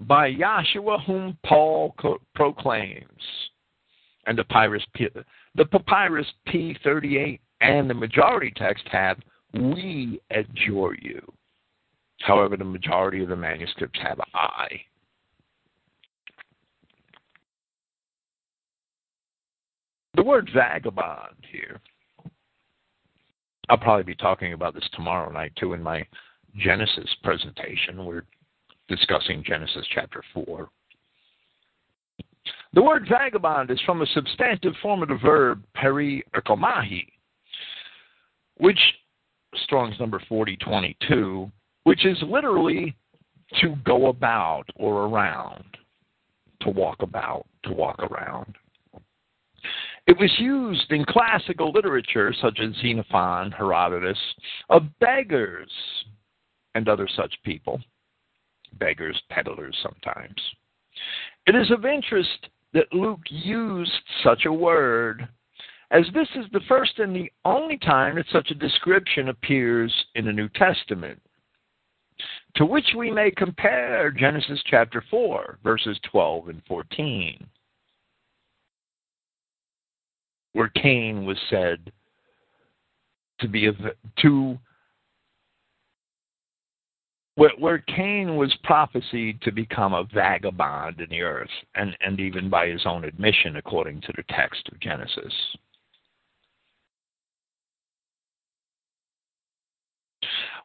by Yahshua whom Paul co- proclaims. And the papyrus, P, the papyrus P38 and the majority text have, we adjure you. However, the majority of the manuscripts have I. The word vagabond here, I'll probably be talking about this tomorrow night too in my Genesis presentation. We're discussing Genesis chapter 4. The word vagabond is from a substantive form of the verb peri erkomahi, which Strong's number 4022, which is literally to go about or around, to walk about, to walk around. It was used in classical literature such as Xenophon, Herodotus, of beggars and other such people, beggars, peddlers sometimes. It is of interest that Luke used such a word, as this is the first and the only time that such a description appears in the New Testament. To which we may compare Genesis chapter 4, verses 12 and 14, where Cain was said to be a, to where, where Cain was prophesied to become a vagabond in the earth, and, and even by his own admission, according to the text of Genesis.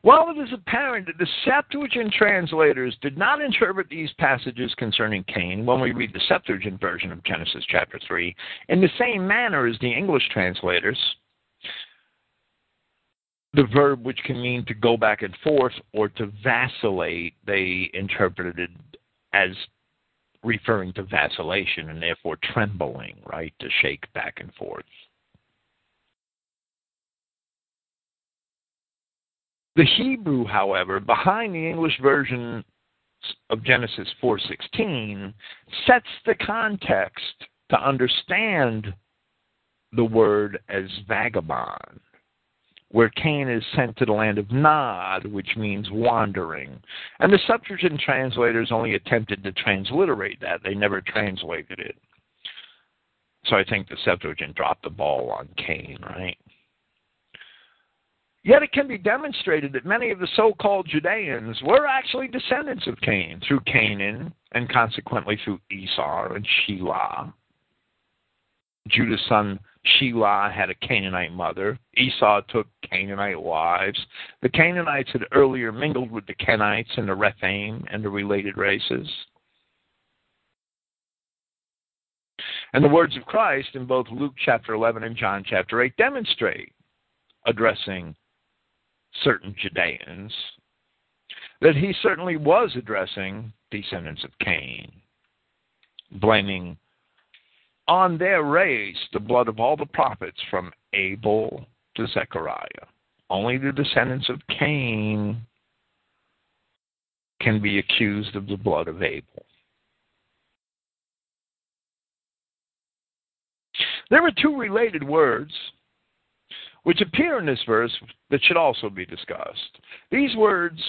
While it is apparent that the Septuagint translators did not interpret these passages concerning Cain when we read the Septuagint version of Genesis chapter 3 in the same manner as the English translators, the verb which can mean to go back and forth or to vacillate, they interpreted it as referring to vacillation and therefore trembling, right? To shake back and forth. The Hebrew, however, behind the English version of Genesis 4:16 sets the context to understand the word as vagabond where Cain is sent to the land of Nod, which means wandering. And the Septuagint translators only attempted to transliterate that, they never translated it. So I think the Septuagint dropped the ball on Cain, right? Yet it can be demonstrated that many of the so called Judeans were actually descendants of Cain through Canaan and consequently through Esau and Shelah. Judah's son Shelah had a Canaanite mother. Esau took Canaanite wives. The Canaanites had earlier mingled with the Kenites and the Rephaim and the related races. And the words of Christ in both Luke chapter 11 and John chapter 8 demonstrate, addressing certain Judeans, that he certainly was addressing descendants of Cain, blaming on their race the blood of all the prophets from Abel to Zechariah. Only the descendants of Cain can be accused of the blood of Abel. There are two related words which appear in this verse that should also be discussed. These words,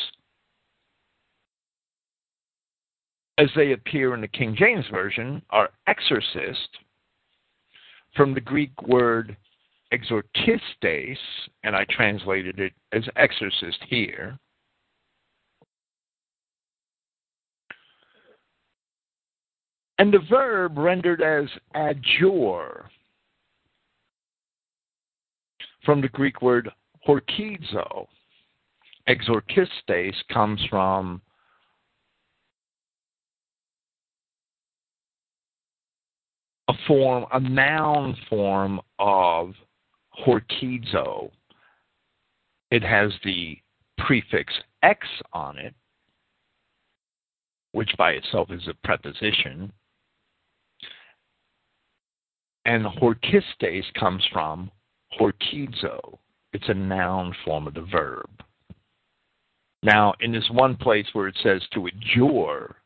as they appear in the King James Version, are exorcist from the Greek word exorcistes, and I translated it as exorcist here. And the verb rendered as adjure from the Greek word horkizo. Exorcistes comes from a form, a noun form of horkizo. It has the prefix x on it, which by itself is a preposition. And horkistes comes from horkizo. It's a noun form of the verb. Now, in this one place where it says to adjure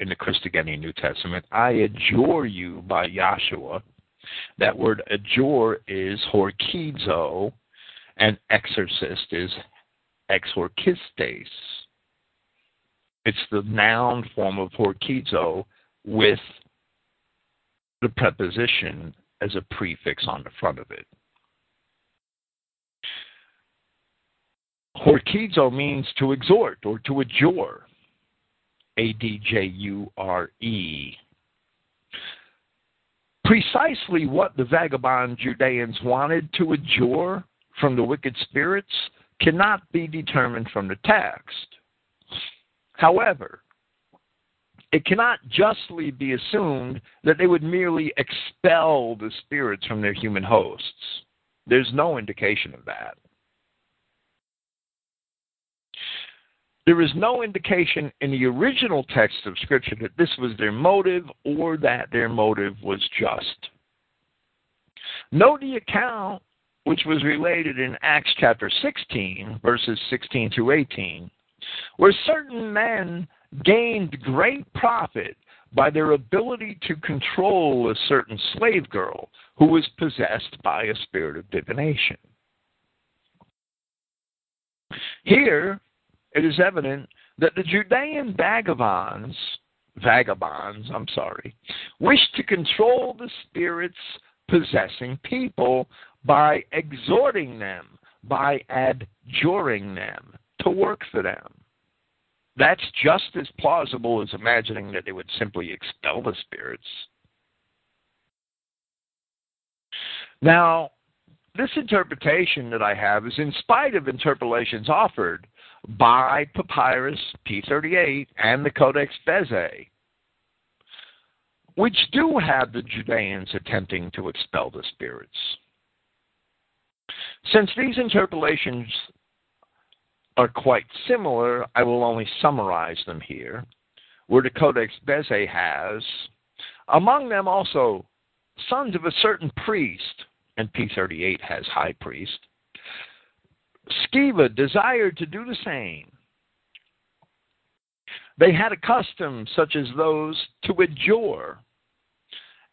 in the Christogenea New Testament, I adjure you by Yahshua. That word adjure is horkizo, and exorcist is exorcistes. It's the noun form of horkizo with the preposition as a prefix on the front of it. Horkizo means to exhort or to adjure. A D J U R E. Precisely what the vagabond Judeans wanted to adjure from the wicked spirits cannot be determined from the text. However, it cannot justly be assumed that they would merely expel the spirits from their human hosts. There's no indication of that. There is no indication in the original text of Scripture that this was their motive or that their motive was just. Note the account which was related in Acts chapter 16, verses 16 through 18, where certain men gained great profit by their ability to control a certain slave girl who was possessed by a spirit of divination. Here, it is evident that the Judean vagabonds, vagabonds, I'm sorry, wish to control the spirits possessing people by exhorting them, by adjuring them to work for them. That's just as plausible as imagining that they would simply expel the spirits. Now, this interpretation that I have is in spite of interpolations offered by Papyrus P38 and the Codex Bezae, which do have the Judeans attempting to expel the spirits. Since these interpolations are quite similar, I will only summarize them here, where the Codex Bezae has, among them also, sons of a certain priest, and P38 has high priest, Sceva desired to do the same. They had a custom such as those to adjure.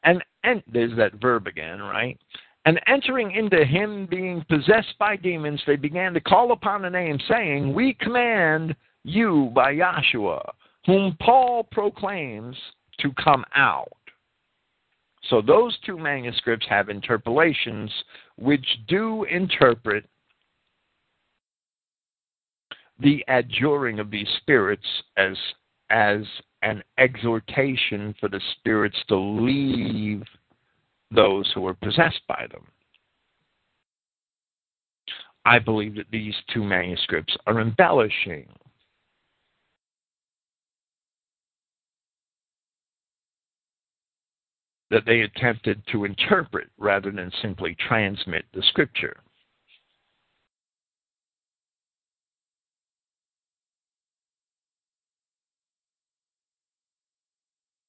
And, and there's that verb again, right? And entering into him being possessed by demons, they began to call upon the name, saying, We command you by Yahshua, whom Paul proclaims to come out. So those two manuscripts have interpolations which do interpret the adjuring of these spirits as as an exhortation for the spirits to leave those who are possessed by them. I believe that these two manuscripts are embellishing that they attempted to interpret rather than simply transmit the scripture.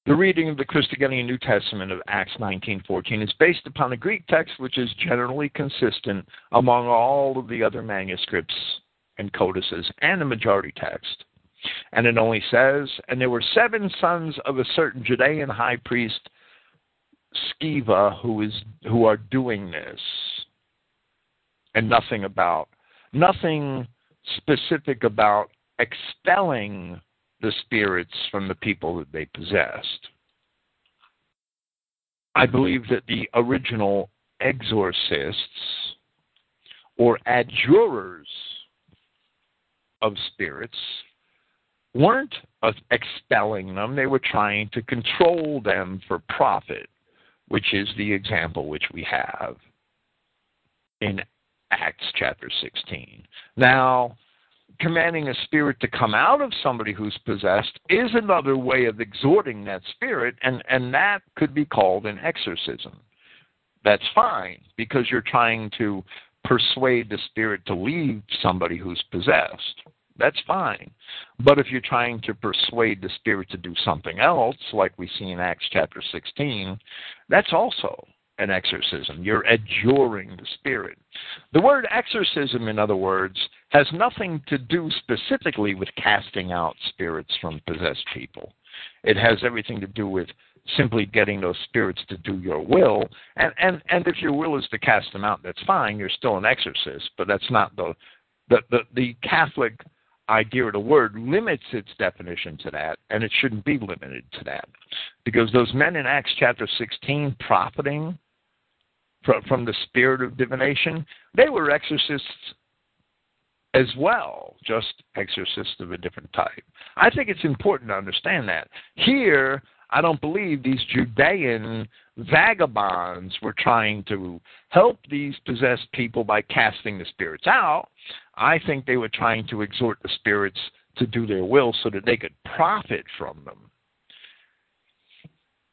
The reading of the Christogenea New Testament of Acts 19:14 is based upon a Greek text which is generally consistent among all of the other manuscripts and codices and the majority text. And it only says, And there were seven sons of a certain Judean high priest Sceva who is who are doing this, and nothing about nothing specific about expelling the spirits from the people that they possessed. I believe that the original exorcists or adjurers of spirits weren't expelling them, they were trying to control them for profit which is the example which we have in Acts chapter 16. Now, commanding a spirit to come out of somebody who's possessed is another way of exhorting that spirit, and, and that could be called an exorcism. That's fine because you're trying to persuade the spirit to leave somebody who's possessed. That's fine. But if you're trying to persuade the spirit to do something else, like we see in Acts chapter 16, that's also an exorcism. You're adjuring the spirit. The word exorcism, in other words, has nothing to do specifically with casting out spirits from possessed people. It has everything to do with simply getting those spirits to do your will. And and and if your will is to cast them out, that's fine. You're still an exorcist, but that's not the the the, the Catholic idea of the word limits its definition to that, and it shouldn't be limited to that. Because those men in Acts chapter 16 profiting from, from the spirit of divination, they were exorcists as well, just exorcists of a different type. I think it's important to understand that. Here, I don't believe these Judean vagabonds were trying to help these possessed people by casting the spirits out. I think they were trying to exhort the spirits to do their will so that they could profit from them.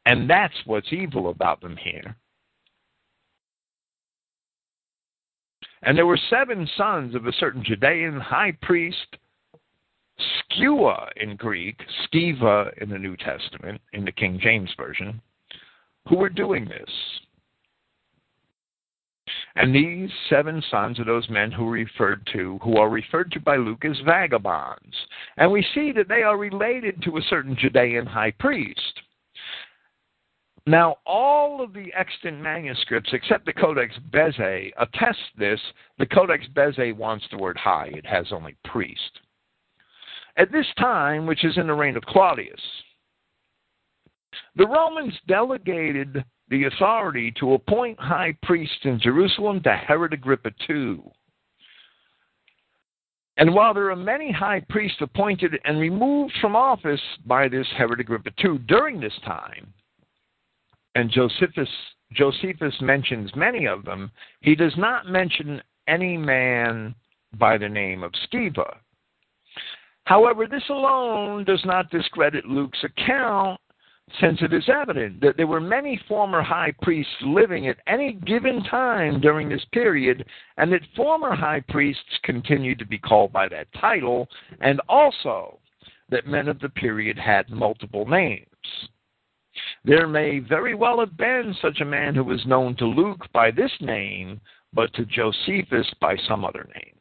And that's what's evil about them here. And there were seven sons of a certain Judean high priest, Skua in Greek, Skiva in the New Testament, in the King James Version, who were doing this. And these seven sons are those men who are referred to, who are referred to by Luke as vagabonds. And we see that they are related to a certain Judean high priest. Now, all of the extant manuscripts, except the Codex Bezae, attest this. The Codex Bezae wants the word high, it has only priest. At this time, which is in the reign of Claudius, the Romans delegated the authority to appoint high priests in Jerusalem to Herod Agrippa II. And while there are many high priests appointed and removed from office by this Herod Agrippa II during this time, and Josephus, Josephus mentions many of them, he does not mention any man by the name of Sceva. However, this alone does not discredit Luke's account since it is evident that there were many former high priests living at any given time during this period, and that former high priests continued to be called by that title, and also that men of the period had multiple names. There may very well have been such a man who was known to Luke by this name, but to Josephus by some other name.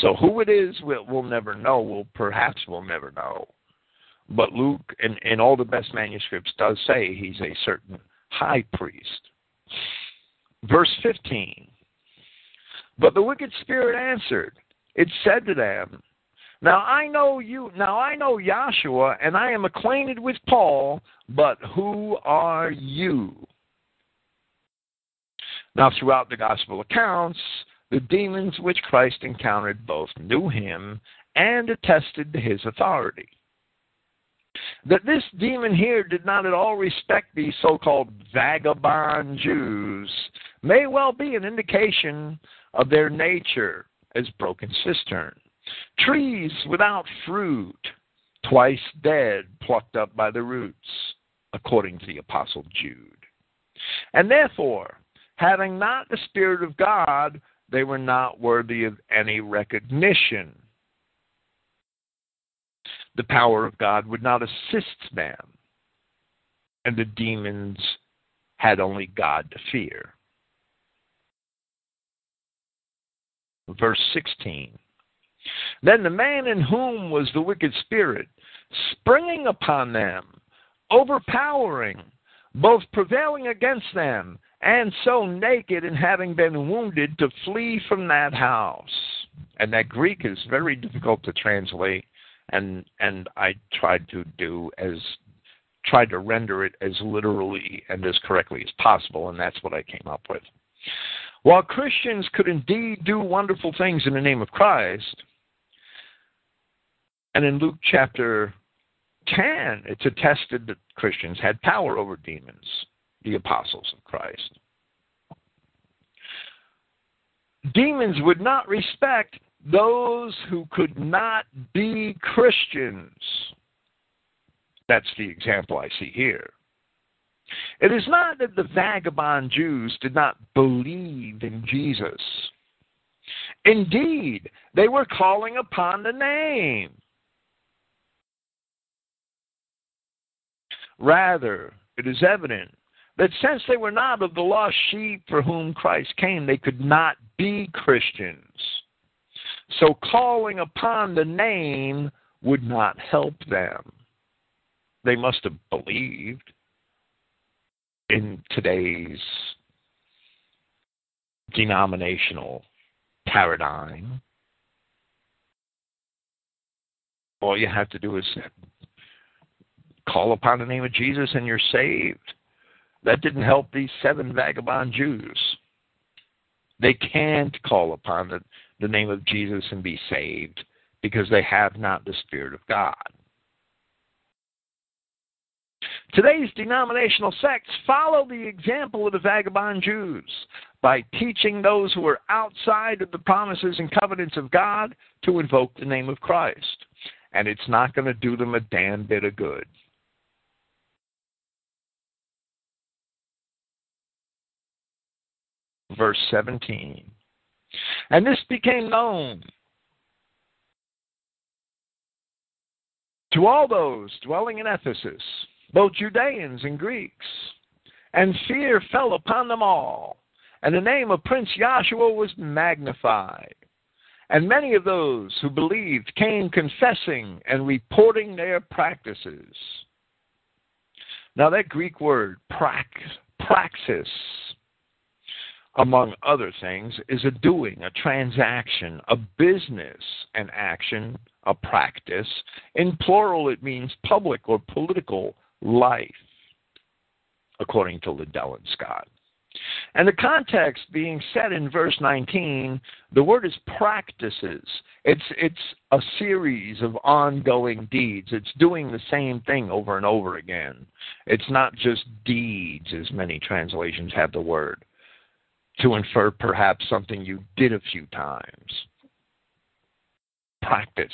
So who it is, we'll, we'll never know. We'll perhaps we'll never know. But Luke, in, in all the best manuscripts, does say he's a certain high priest. Verse 15. But the wicked spirit answered, It said to them, Now I know you, now I know Yahshua, and I am acquainted with Paul, but who are you? Now, throughout the gospel accounts, the demons which Christ encountered both knew him and attested to his authority. That this demon here did not at all respect these so called vagabond Jews may well be an indication of their nature as broken cistern. Trees without fruit, twice dead, plucked up by the roots, according to the Apostle Jude. And therefore, having not the Spirit of God, they were not worthy of any recognition. The power of God would not assist them, and the demons had only God to fear. Verse 16 Then the man in whom was the wicked spirit, springing upon them, overpowering, both prevailing against them, and so naked and having been wounded to flee from that house. And that Greek is very difficult to translate, and and I tried to do as tried to render it as literally and as correctly as possible, and that's what I came up with. While Christians could indeed do wonderful things in the name of Christ, and in Luke chapter 10, it's attested that Christians had power over demons the apostles of Christ. Demons would not respect those who could not be Christians. That's the example I see here. It is not that the vagabond Jews did not believe in Jesus. Indeed, they were calling upon the name. Rather, it is evident that since they were not of the lost sheep for whom Christ came, they could not be Christians. So calling upon the name would not help them. They must have believed in today's denominational paradigm. All you have to do is call upon the name of Jesus and you're saved. That didn't help these seven vagabond Jews. They can't call upon the, the name of Jesus and be saved because they have not the Spirit of God. Today's denominational sects follow the example of the vagabond Jews by teaching those who are outside of the promises and covenants of God to invoke the name of Christ. And it's not going to do them a damn bit of good. Verse 17. And this became known to all those dwelling in Ephesus, both Judeans and Greeks, and fear fell upon them all, and the name of Prince Yahshua was magnified. And many of those who believed came confessing and reporting their practices. Now, that Greek word, praxis, among other things, is a doing, a transaction, a business, an action, a practice. In plural, it means public or political life, according to Liddell and Scott. And the context being set in verse 19, the word is practices. It's, it's a series of ongoing deeds. It's doing the same thing over and over again. It's not just deeds, as many translations have the word to infer perhaps something you did a few times. Practice.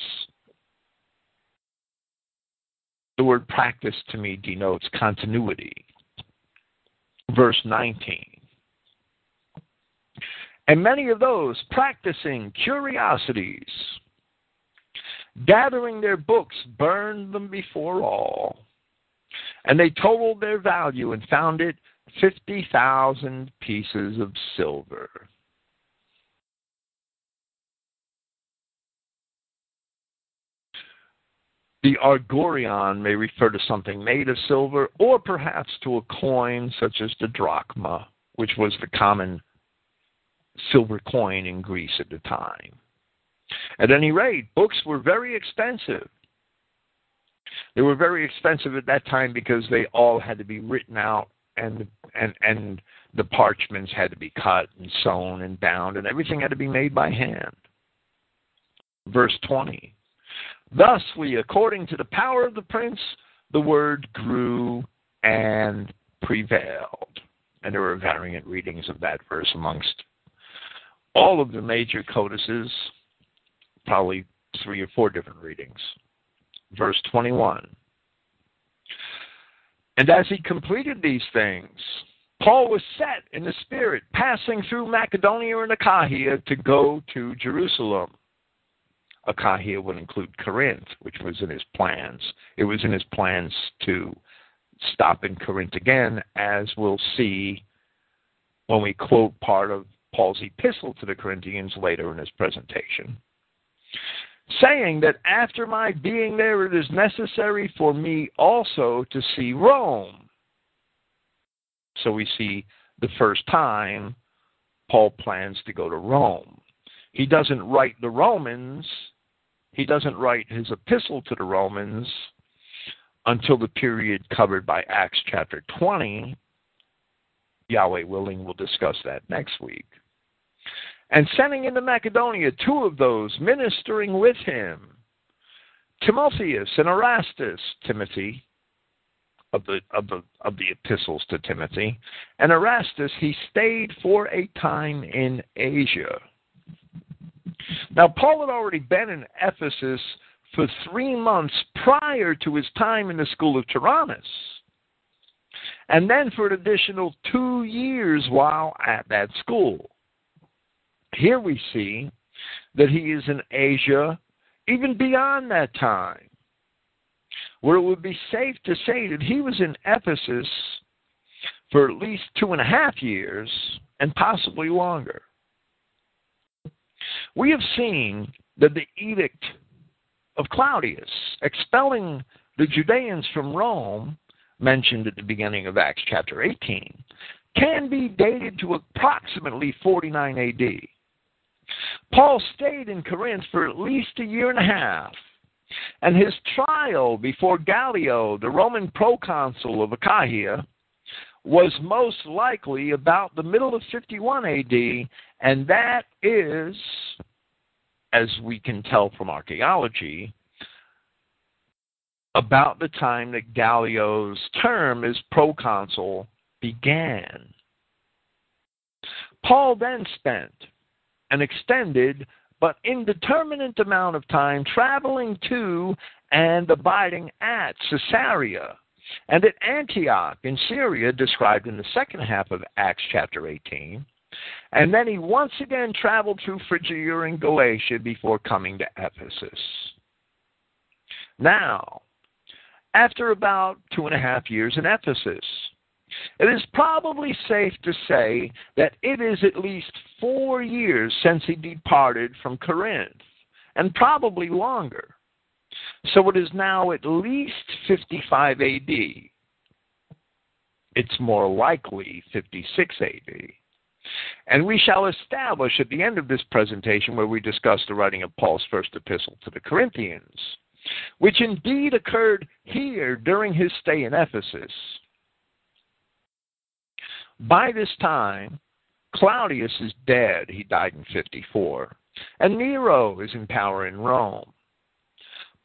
The word practice to me denotes continuity. Verse 19. And many of those practicing curiosities, gathering their books, burned them before all. And they totaled their value and found it 50,000 pieces of silver. The argurion may refer to something made of silver, or perhaps to a coin such as the drachma which was the common silver coin in Greece at the time. At any rate, books were very expensive. They were very expensive at that time because they all had to be written out and and and the parchments had to be cut and sewn and bound and everything had to be made by hand. Verse 20. Thus we according to the power of the prince the word grew and prevailed. And there are variant readings of that verse amongst all of the major codices, probably three or four different readings. Verse 21. And as he completed these things, Paul was set in the Spirit, passing through Macedonia and Achaia to go to Jerusalem. Achaia would include Corinth, which was in his plans. It was in his plans to stop in Corinth again, as we'll see when we quote part of Paul's epistle to the Corinthians later in his presentation, saying that after my being there, it is necessary for me also to see Rome. So we see the first time Paul plans to go to Rome. He doesn't write the Romans, he doesn't write his epistle to the Romans until the period covered by Acts chapter 20. Yahweh willing, we'll discuss that next week. And sending into Macedonia two of those ministering with him, Timotheus and Erastus, Timothy, of the of the of the epistles to Timothy, and Erastus he stayed for a time in Asia. Now Paul had already been in Ephesus for three months prior to his time in the school of Tyrannus. And then for an additional two years while at that school. Here we see that he is in Asia even beyond that time, where it would be safe to say that he was in Ephesus for at least two and a half years and possibly longer. We have seen that the edict of Claudius, expelling the Judeans from Rome, mentioned at the beginning of Acts chapter 18, can be dated to approximately 49 AD. Paul stayed in Corinth for at least a year and a half, and his trial before Gallio, the Roman proconsul of Achaia, was most likely about the middle of 51 AD, and that is as we can tell from archaeology, about the time that Gallio's term as proconsul began. Paul then spent an extended but indeterminate amount of time traveling to and abiding at Caesarea and at Antioch in Syria, described in the second half of Acts chapter 18, and then he once again traveled through Phrygia and Galatia before coming to Ephesus. Now, after about two and a half years in Ephesus, it is probably safe to say that it is at least four years since he departed from Corinth, and probably longer. So it is now at least 55 AD. It's more likely 56 AD. And we shall establish at the end of this presentation, where we discuss the writing of Paul's first epistle to the Corinthians, which indeed occurred here during his stay in Ephesus. By this time, Claudius is dead. He died in 54. And Nero is in power in Rome.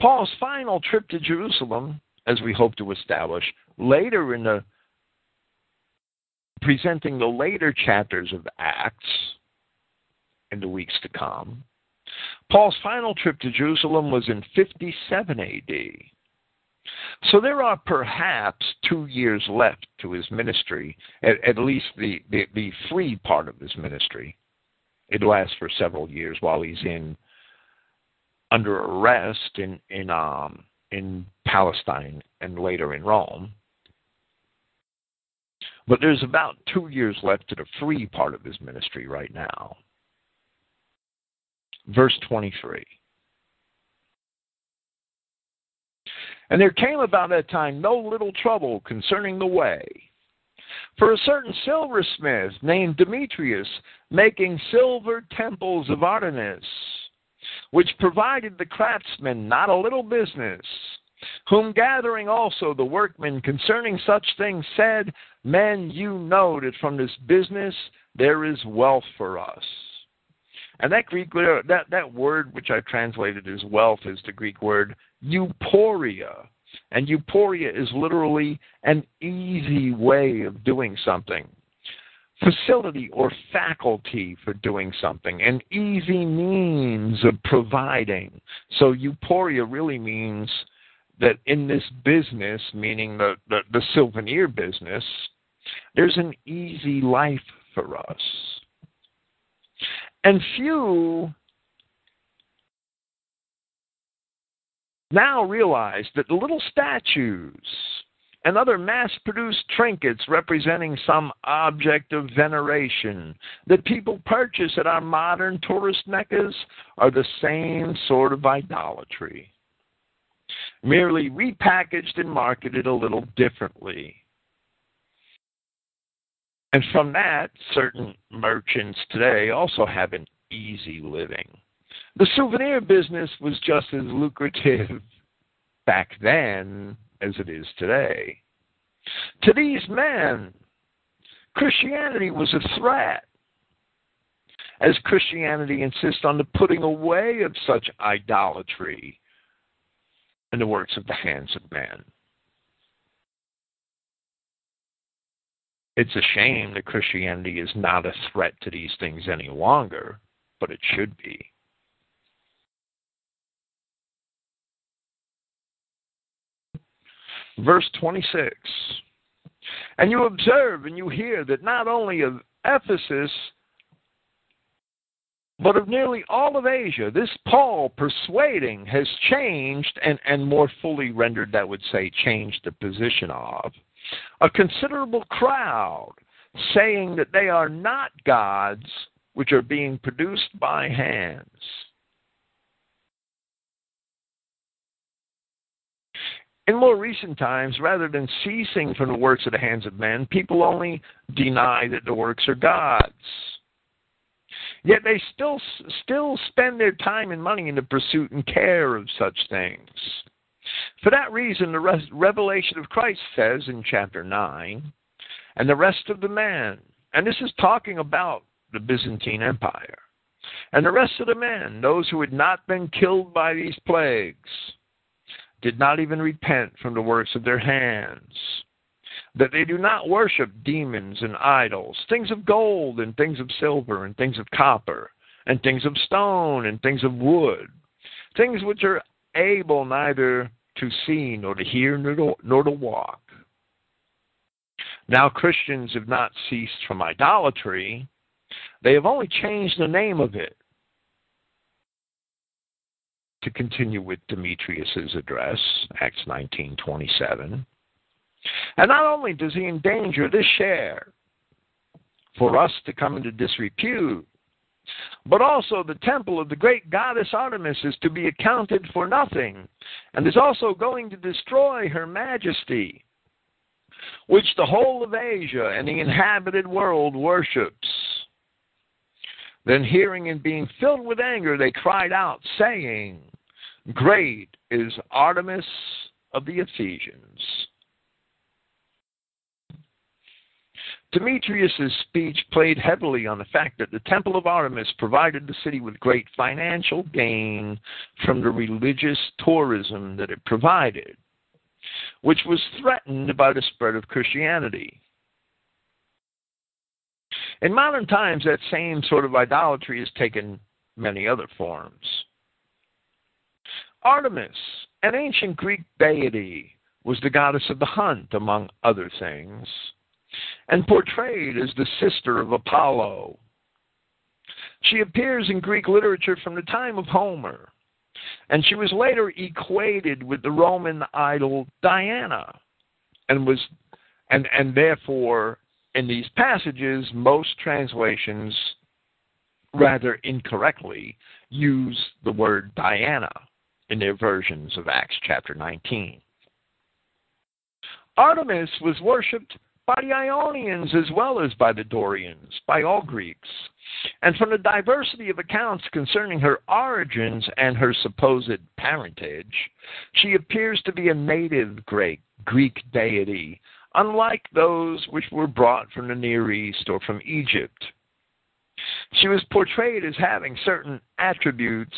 Paul's final trip to Jerusalem, as we hope to establish later in the presenting the later chapters of Acts in the weeks to come. Paul's final trip to Jerusalem was in 57 AD. So there are perhaps two years left to his ministry, at, at least the, the, the free part of his ministry. It lasts for several years while he's in under arrest in in um in Palestine and later in Rome. But there's about two years left to the free part of his ministry right now. Verse 23. And there came about that time no little trouble concerning the way. For a certain silversmith named Demetrius, making silver temples of Artemis, which provided the craftsmen not a little business, whom gathering also the workmen concerning such things said, Men, you know that from this business there is wealth for us. And that Greek that that word which I've translated as wealth is the Greek word euporia. And euporia is literally an easy way of doing something. Facility or faculty for doing something, an easy means of providing. So euporia really means that in this business, meaning the, the, the souvenir business, there's an easy life for us. And few now realize that the little statues and other mass produced trinkets representing some object of veneration that people purchase at our modern tourist meccas are the same sort of idolatry, merely repackaged and marketed a little differently. And from that, certain merchants today also have an easy living. The souvenir business was just as lucrative back then as it is today. To these men, Christianity was a threat, as Christianity insists on the putting away of such idolatry in the works of the hands of men. It's a shame that Christianity is not a threat to these things any longer, but it should be. Verse 26 And you observe and you hear that not only of Ephesus, but of nearly all of Asia, this Paul persuading has changed, and, and more fully rendered, that would say, changed the position of a considerable crowd saying that they are not gods which are being produced by hands. In more recent times, rather than ceasing from the works of the hands of men, people only deny that the works are God's. Yet they still still spend their time and money in the pursuit and care of such things. For that reason, the revelation of Christ says in chapter 9, and the rest of the men, and this is talking about the Byzantine Empire, and the rest of the men, those who had not been killed by these plagues, did not even repent from the works of their hands, that they do not worship demons and idols, things of gold and things of silver and things of copper, and things of stone and things of wood, things which are able neither to see nor to hear nor to, nor to walk. Now, Christians have not ceased from idolatry, they have only changed the name of it. To continue with Demetrius's address, Acts 19:27. And not only does he endanger this share for us to come into disrepute, but also the temple of the great goddess Artemis is to be accounted for nothing, and is also going to destroy her majesty, which the whole of Asia and the inhabited world worships. Then, hearing and being filled with anger, they cried out, saying, Great is Artemis of the Ephesians. Demetrius's speech played heavily on the fact that the Temple of Artemis provided the city with great financial gain from the religious tourism that it provided, which was threatened by the spread of Christianity. In modern times, that same sort of idolatry has taken many other forms. Artemis, an ancient Greek deity, was the goddess of the hunt, among other things and portrayed as the sister of Apollo. She appears in Greek literature from the time of Homer, and she was later equated with the Roman idol Diana, and was and and therefore in these passages most translations rather incorrectly use the word Diana in their versions of Acts chapter 19. Artemis was worshipped by the Ionians as well as by the Dorians, by all Greeks. And from the diversity of accounts concerning her origins and her supposed parentage, she appears to be a native Greek, Greek deity, unlike those which were brought from the Near East or from Egypt. She was portrayed as having certain attributes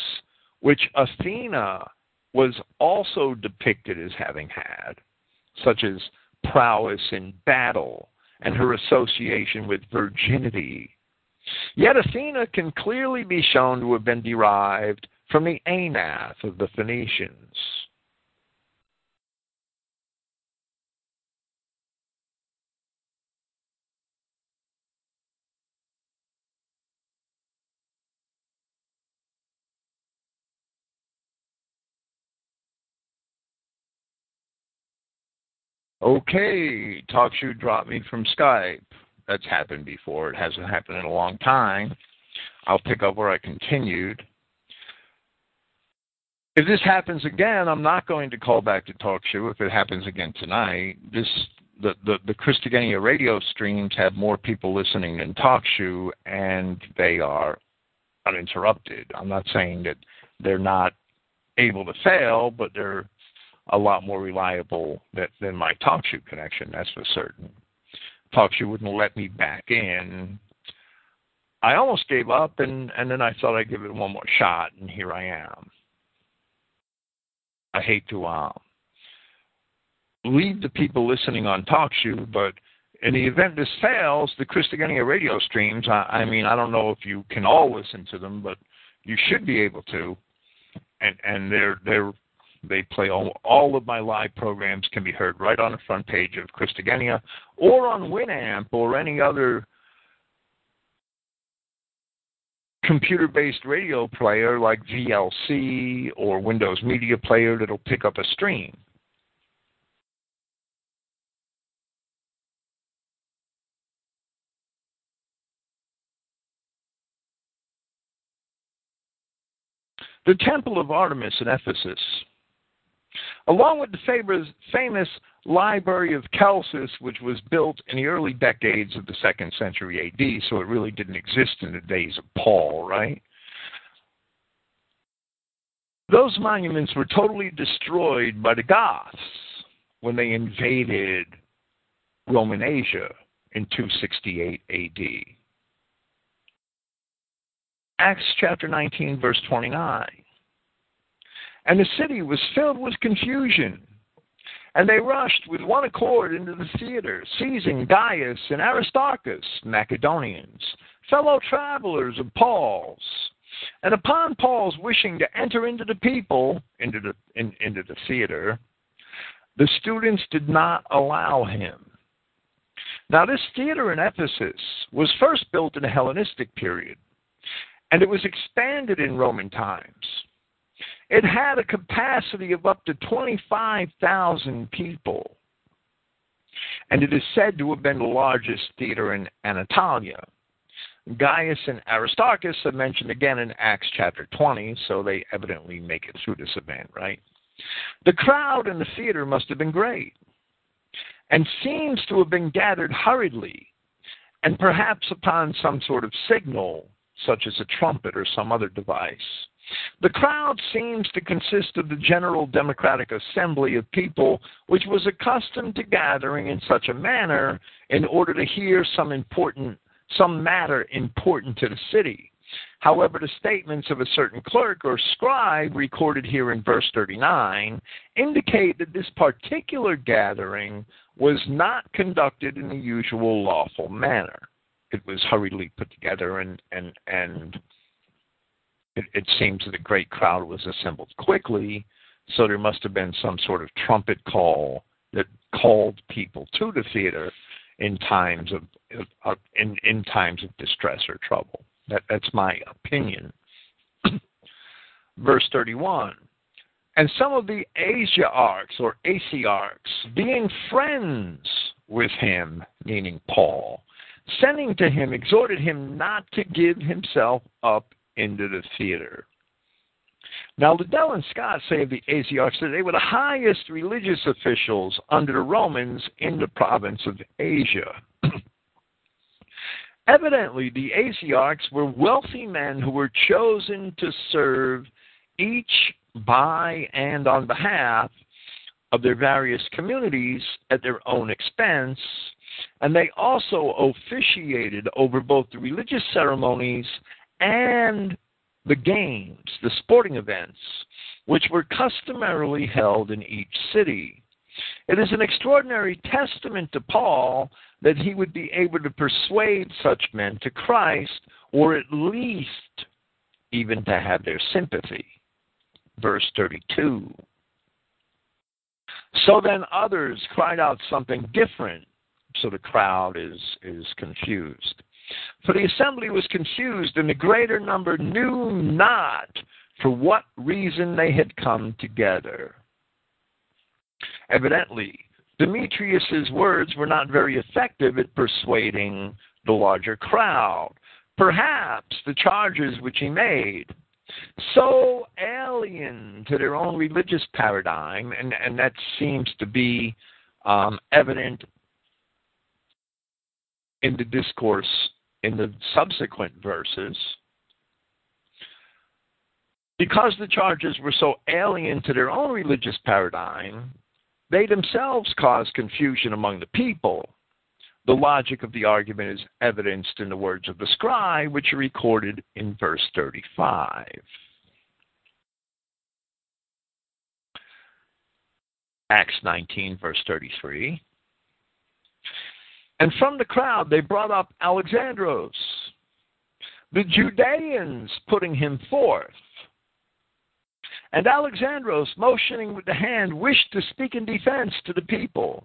which Athena was also depicted as having had, such as prowess in battle and her association with virginity. Yet Athena can clearly be shown to have been derived from the Anath of the Phoenicians. Okay, TalkShoe dropped me from Skype. That's happened before. It hasn't happened in a long time. I'll pick up where I continued. If this happens again, I'm not going to call back to TalkShoe. If it happens again tonight, this the the, the Christogenea radio streams have more people listening than TalkShoe, and they are uninterrupted. I'm not saying that they're not able to fail, but they're a lot more reliable that, than my TalkShoe connection, that's for certain. TalkShoe wouldn't let me back in. I almost gave up, and, and then I thought I'd give it one more shot, and here I am. I hate to uh, leave the people listening on TalkShoe, but in the event this fails, the Christogenea radio streams, I, I mean, I don't know if you can all listen to them, but you should be able to. And, and they're they're they play all, all of my live programs can be heard right on the front page of Christogenea or on Winamp or any other computer-based radio player like VLC or Windows Media Player that'll pick up a stream. The Temple of Artemis in Ephesus along with the famous Library of Celsus, which was built in the early decades of the second century AD, so it really didn't exist in the days of Paul, right? Those monuments were totally destroyed by the Goths when they invaded Roman Asia in 268 AD. Acts chapter 19, verse 29. And the city was filled with confusion. And they rushed with one accord into the theater, seizing Gaius and Aristarchus, Macedonians, fellow travelers of Paul's. And upon Paul's wishing to enter into the people, into the, in, into the theater, the students did not allow him. Now, this theater in Ephesus was first built in the Hellenistic period, and it was expanded in Roman times. It had a capacity of up to 25,000 people. And it is said to have been the largest theater in Anatolia. Gaius and Aristarchus are mentioned again in Acts chapter 20, so they evidently make it through this event, right? The crowd in the theater must have been great and seems to have been gathered hurriedly and perhaps upon some sort of signal, such as a trumpet or some other device. The crowd seems to consist of the General Democratic Assembly of people which was accustomed to gathering in such a manner in order to hear some important some matter important to the city. However, the statements of a certain clerk or scribe recorded here in verse 39 indicate that this particular gathering was not conducted in the usual lawful manner. It was hurriedly put together and, and, and it, it seems that a great crowd was assembled quickly, so there must have been some sort of trumpet call that called people to the theater in times of, in, in times of distress or trouble. That, that's my opinion. [clears throat] Verse 31. And some of the Asiarchs or Asiarchs, being friends with him, meaning Paul, sending to him, exhorted him not to give himself up into the theater, Now, Liddell and Scott say of the Asiarchs that they were the highest religious officials under the Romans in the province of Asia. [clears throat] Evidently, the Asiarchs were wealthy men who were chosen to serve each by and on behalf of their various communities at their own expense, and they also officiated over both the religious ceremonies and the games, the sporting events, which were customarily held in each city. It is an extraordinary testament to Paul that he would be able to persuade such men to Christ, or at least even to have their sympathy. Verse 32. So then others cried out something different, so the crowd is, is confused. For the assembly was confused, and the greater number knew not for what reason they had come together. Evidently, Demetrius's words were not very effective at persuading the larger crowd. Perhaps the charges which he made so alien to their own religious paradigm, and, and that seems to be um, evident in the discourse in the subsequent verses. Because the charges were so alien to their own religious paradigm, they themselves caused confusion among the people. The logic of the argument is evidenced in the words of the scribe, which are recorded in verse 35. Acts 19, verse 33. And from the crowd they brought up Alexandros, the Judeans putting him forth. And Alexandros, motioning with the hand, wished to speak in defense to the people.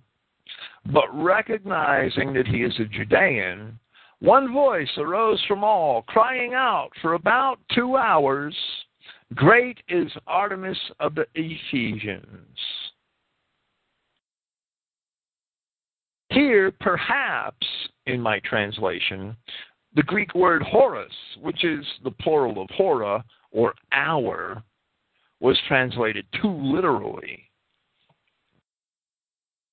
But recognizing that he is a Judean, one voice arose from all, crying out for about two hours Great is Artemis of the Ephesians. Here, perhaps, in my translation, the Greek word horus, which is the plural of hora or hour, was translated too literally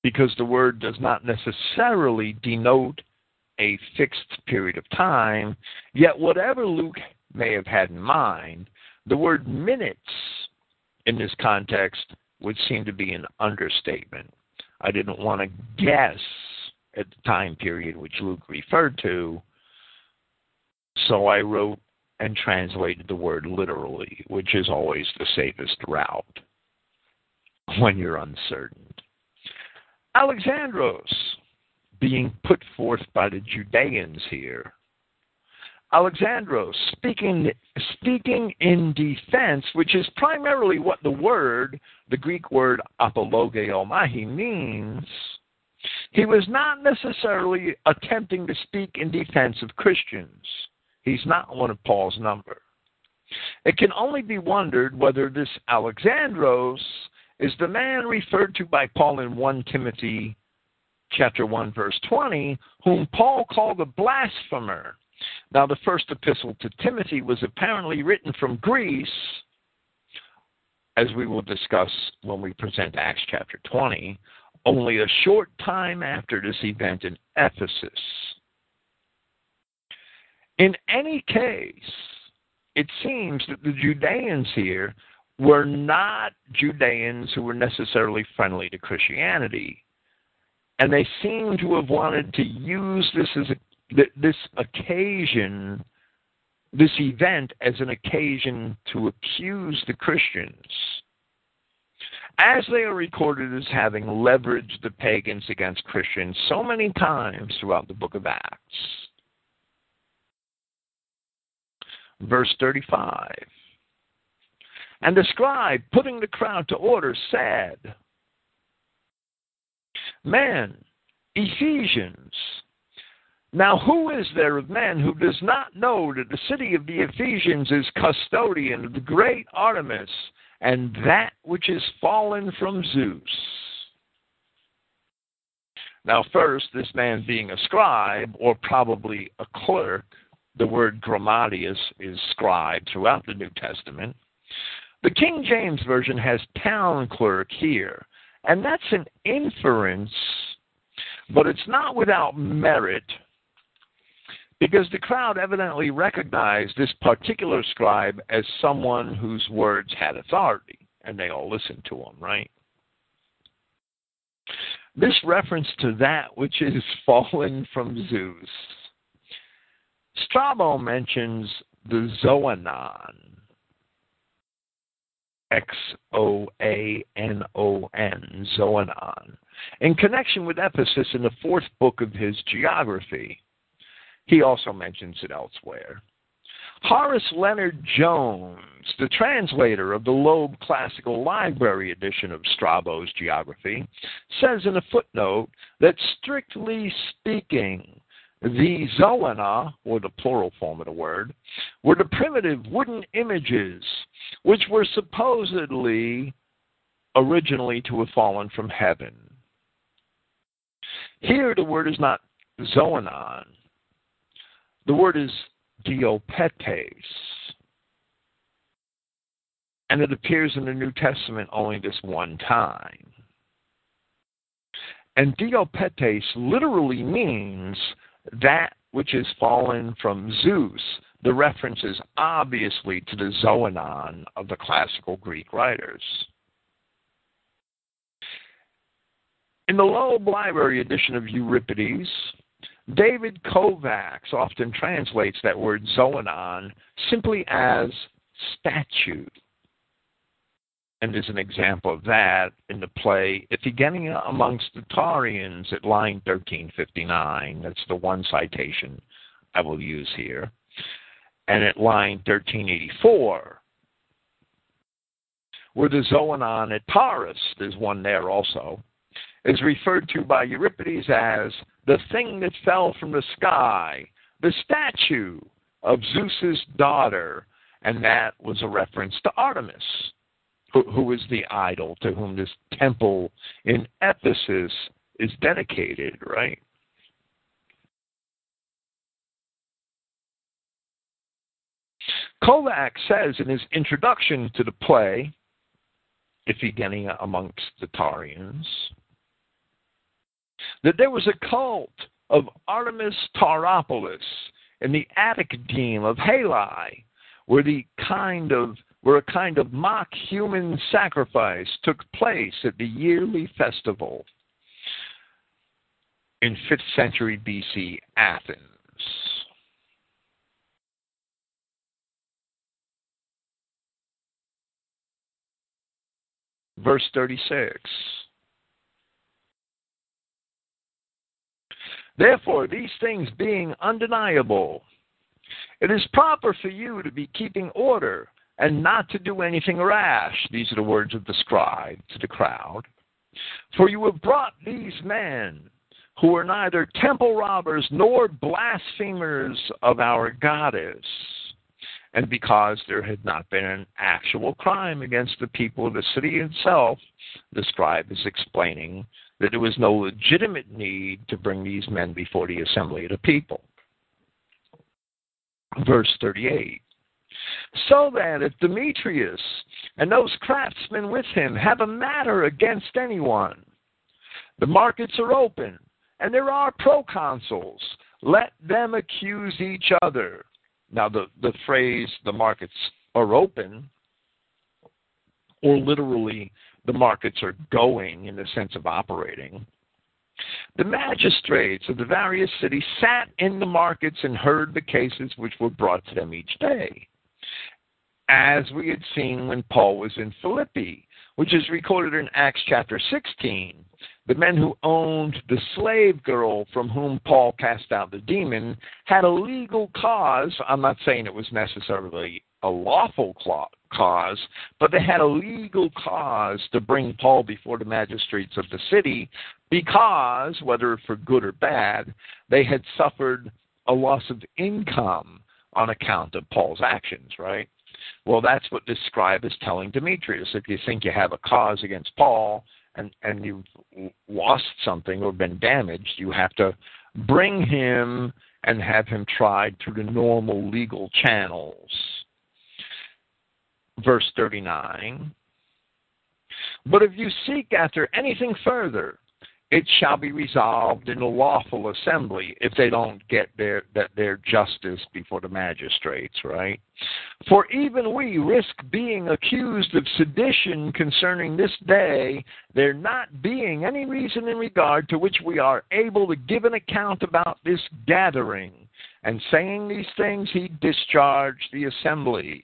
because the word does not necessarily denote a fixed period of time. Yet, whatever Luke may have had in mind, the word minutes in this context would seem to be an understatement. I didn't want to guess at the time period which Luke referred to, so I wrote and translated the word literally, which is always the safest route when you're uncertain. Alexandros being put forth by the Judeans here. Alexandros speaking speaking in defense, which is primarily what the word, the Greek word apologeomai means. He was not necessarily attempting to speak in defense of Christians. He's not one of Paul's number. It can only be wondered whether this Alexandros is the man referred to by Paul in 1 Timothy chapter 1 verse 20 whom Paul called a blasphemer. Now the first epistle to Timothy was apparently written from Greece as we will discuss when we present Acts chapter 20 only a short time after this event in Ephesus. In any case, it seems that the Judeans here were not Judeans who were necessarily friendly to Christianity. And they seem to have wanted to use this as a, this occasion, this event as an occasion to accuse the Christians, as they are recorded as having leveraged the pagans against Christians so many times throughout the book of Acts. Verse 35. And the scribe, putting the crowd to order, said, Men, Ephesians, now who is there of men who does not know that the city of the Ephesians is custodian of the great Artemis and that which is fallen from Zeus? Now, first, this man being a scribe, or probably a clerk, the word grammateus is scribe throughout the New Testament. The King James Version has town clerk here, and that's an inference, but it's not without merit because the crowd evidently recognized this particular scribe as someone whose words had authority, and they all listened to him, right? This reference to that which is [laughs] fallen from Zeus. Strabo mentions the Xoanon, X O A N O N, Xoanon, in connection with Ephesus in the fourth book of his geography. He also mentions it elsewhere. Horace Leonard Jones, the translator of the Loeb Classical Library edition of Strabo's Geography, says in a footnote that strictly speaking, the Xoana, or the plural form of the word, were the primitive wooden images which were supposedly originally to have fallen from heaven. Here the word is not Xoanon, the word is diopetes. And it appears in the New Testament only this one time. And diopetes literally means that which is fallen from Zeus. The reference is obviously to the Xoanon of the classical Greek writers. In the Loeb Library edition of Euripides, David Kovacs often translates that word xoanon simply as statue. And there's an example of that in the play Iphigenia Amongst the Taurians at line 1359. That's the one citation I will use here. And at line 1384, where the Xoanon at Taurus, there's one there also, is referred to by Euripides as the thing that fell from the sky, the statue of Zeus's daughter, and that was a reference to Artemis, who, who is the idol to whom this temple in Ephesus is dedicated, right? Kovacs says in his introduction to the play, Iphigenia amongst the Taurians, that there was a cult of Artemis Tauropolis in the Attic deme of Halae, where the kind of where a kind of mock human sacrifice took place at the yearly festival in 5th century BC Athens. Verse 36. Therefore, these things being undeniable, it is proper for you to be keeping order and not to do anything rash. These are the words of the scribe to the crowd. For you have brought these men who are neither temple robbers nor blasphemers of our goddess. And because there had not been an actual crime against the people of the city itself, the scribe is explaining that there was no legitimate need to bring these men before the assembly of the people. Verse 38 So that if Demetrius and those craftsmen with him have a matter against anyone, the markets are open and there are proconsuls, let them accuse each other. Now, the, the phrase the markets are open, or literally the markets are going in the sense of operating. The magistrates of the various cities sat in the markets and heard the cases which were brought to them each day, as we had seen when Paul was in Philippi, which is recorded in Acts chapter 16. The men who owned the slave girl from whom Paul cast out the demon had a legal cause. I'm not saying it was necessarily a lawful cause, but they had a legal cause to bring Paul before the magistrates of the city because, whether for good or bad, they had suffered a loss of income on account of Paul's actions, right? Well, that's what this scribe is telling Demetrius. If you think you have a cause against Paul and, and you've lost something or been damaged, you have to bring him and have him tried through the normal legal channels. Verse 39. But if you seek after anything further, it shall be resolved in a lawful assembly if they don't get their that their justice before the magistrates, right? For even we risk being accused of sedition concerning this day, there not being any reason in regard to which we are able to give an account about this gathering. And saying these things, he discharged the assembly.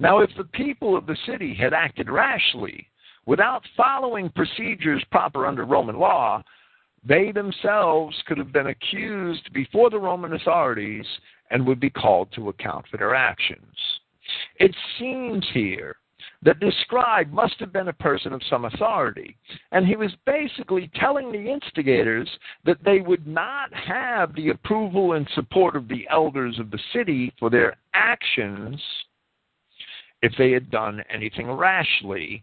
Now, if the people of the city had acted rashly, without following procedures proper under Roman law, they themselves could have been accused before the Roman authorities and would be called to account for their actions. It seems here that this scribe must have been a person of some authority, and he was basically telling the instigators that they would not have the approval and support of the elders of the city for their actions if they had done anything rashly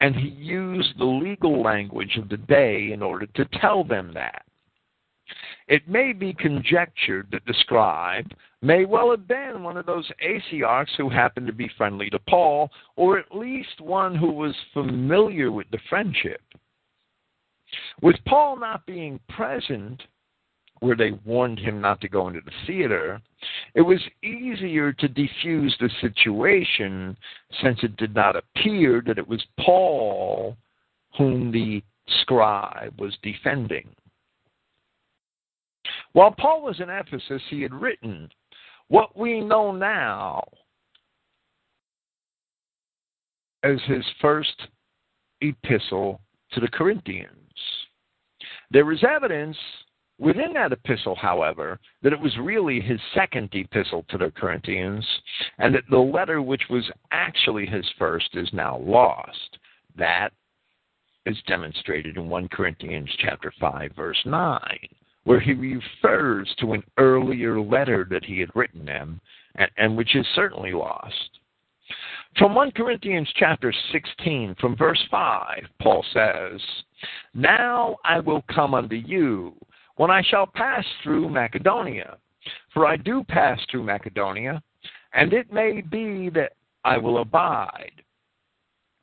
and he used the legal language of the day in order to tell them that. It may be conjectured that the scribe may well have been one of those Asiarchs who happened to be friendly to Paul, or at least one who was familiar with the friendship. With Paul not being present, where they warned him not to go into the theater, it was easier to defuse the situation since it did not appear that it was Paul whom the scribe was defending. While Paul was in Ephesus, he had written what we know now as his first epistle to the Corinthians. There is evidence Within that epistle, however, that it was really his second epistle to the Corinthians, and that the letter which was actually his first is now lost. That is demonstrated in 1 Corinthians chapter 5 verse 9, where he refers to an earlier letter that he had written them and, and which is certainly lost. From 1 Corinthians chapter 16 from verse 5, Paul says, "Now I will come unto you when I shall pass through Macedonia. For I do pass through Macedonia, and it may be that I will abide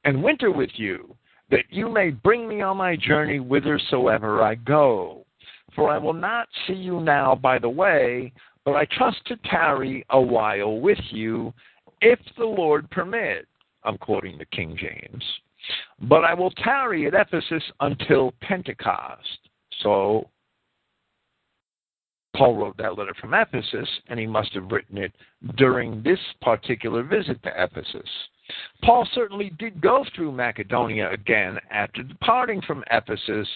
and winter with you, that you may bring me on my journey whithersoever I go. For I will not see you now by the way, but I trust to tarry a while with you, if the Lord permit. I'm quoting the King James. But I will tarry at Ephesus until Pentecost. So Paul wrote that letter from Ephesus, and he must have written it during this particular visit to Ephesus. Paul certainly did go through Macedonia again after departing from Ephesus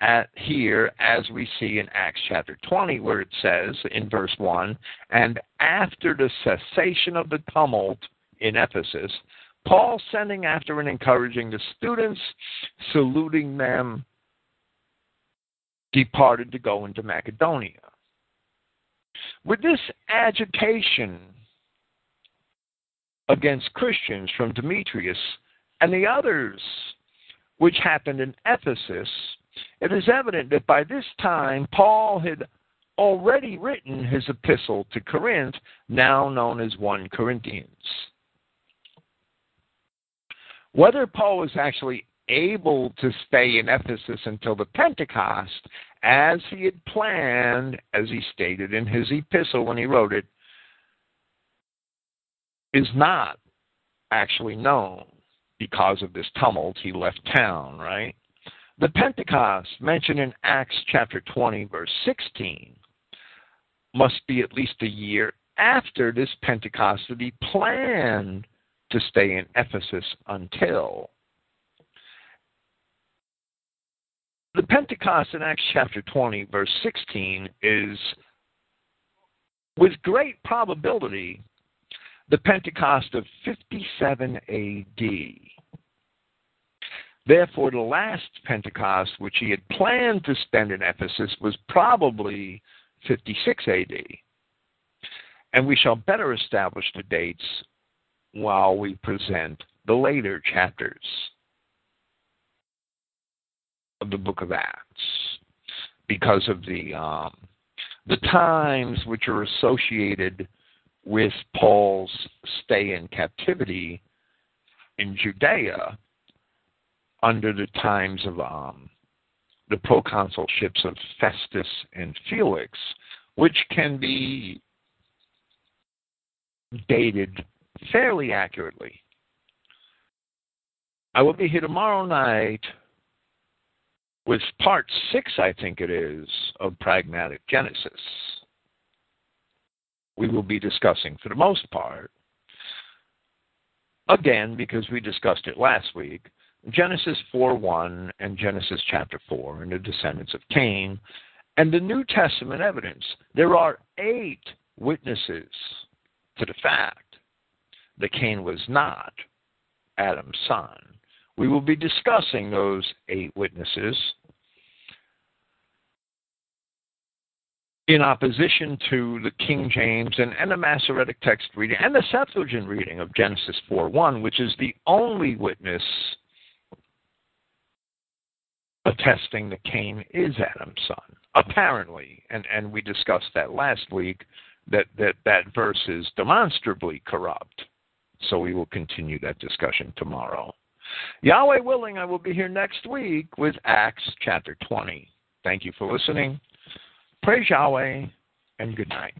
at here, as we see in Acts chapter 20, where it says in verse 1 And after the cessation of the tumult in Ephesus, Paul sending after and encouraging the students, saluting them, departed to go into Macedonia. With this agitation against Christians from Demetrius and the others which happened in Ephesus, it is evident that by this time Paul had already written his epistle to Corinth, now known as 1 Corinthians. Whether Paul was actually able to stay in Ephesus until the Pentecost as he had planned, as he stated in his epistle when he wrote it, is not actually known because of this tumult. He left town, right? The Pentecost, mentioned in Acts chapter 20, verse 16, must be at least a year after this Pentecost that he planned to stay in Ephesus until. The Pentecost in Acts chapter 20, verse 16, is with great probability the Pentecost of 57 AD. Therefore, the last Pentecost, which he had planned to spend in Ephesus, was probably 56 AD. And we shall better establish the dates while we present the later chapters of the book of Acts because of the um, the times which are associated with Paul's stay in captivity in Judea under the times of um, the proconsulships of Festus and Felix, which can be dated fairly accurately. I will be here tomorrow night with part six, I think it is, of Pragmatic Genesis. We will be discussing, for the most part, again, because we discussed it last week, Genesis 4 1 and Genesis chapter 4 and the descendants of Cain, and the New Testament evidence. There are eight witnesses to the fact that Cain was not Adam's son. We will be discussing those eight witnesses in opposition to the King James and, and the Masoretic text reading and the Septuagint reading of Genesis 4 1, which is the only witness attesting that Cain is Adam's son, apparently. And, and we discussed that last week, that, that that verse is demonstrably corrupt. So we will continue that discussion tomorrow. Yahweh willing, I will be here next week with Acts chapter 20. Thank you for listening. Praise Yahweh and good night.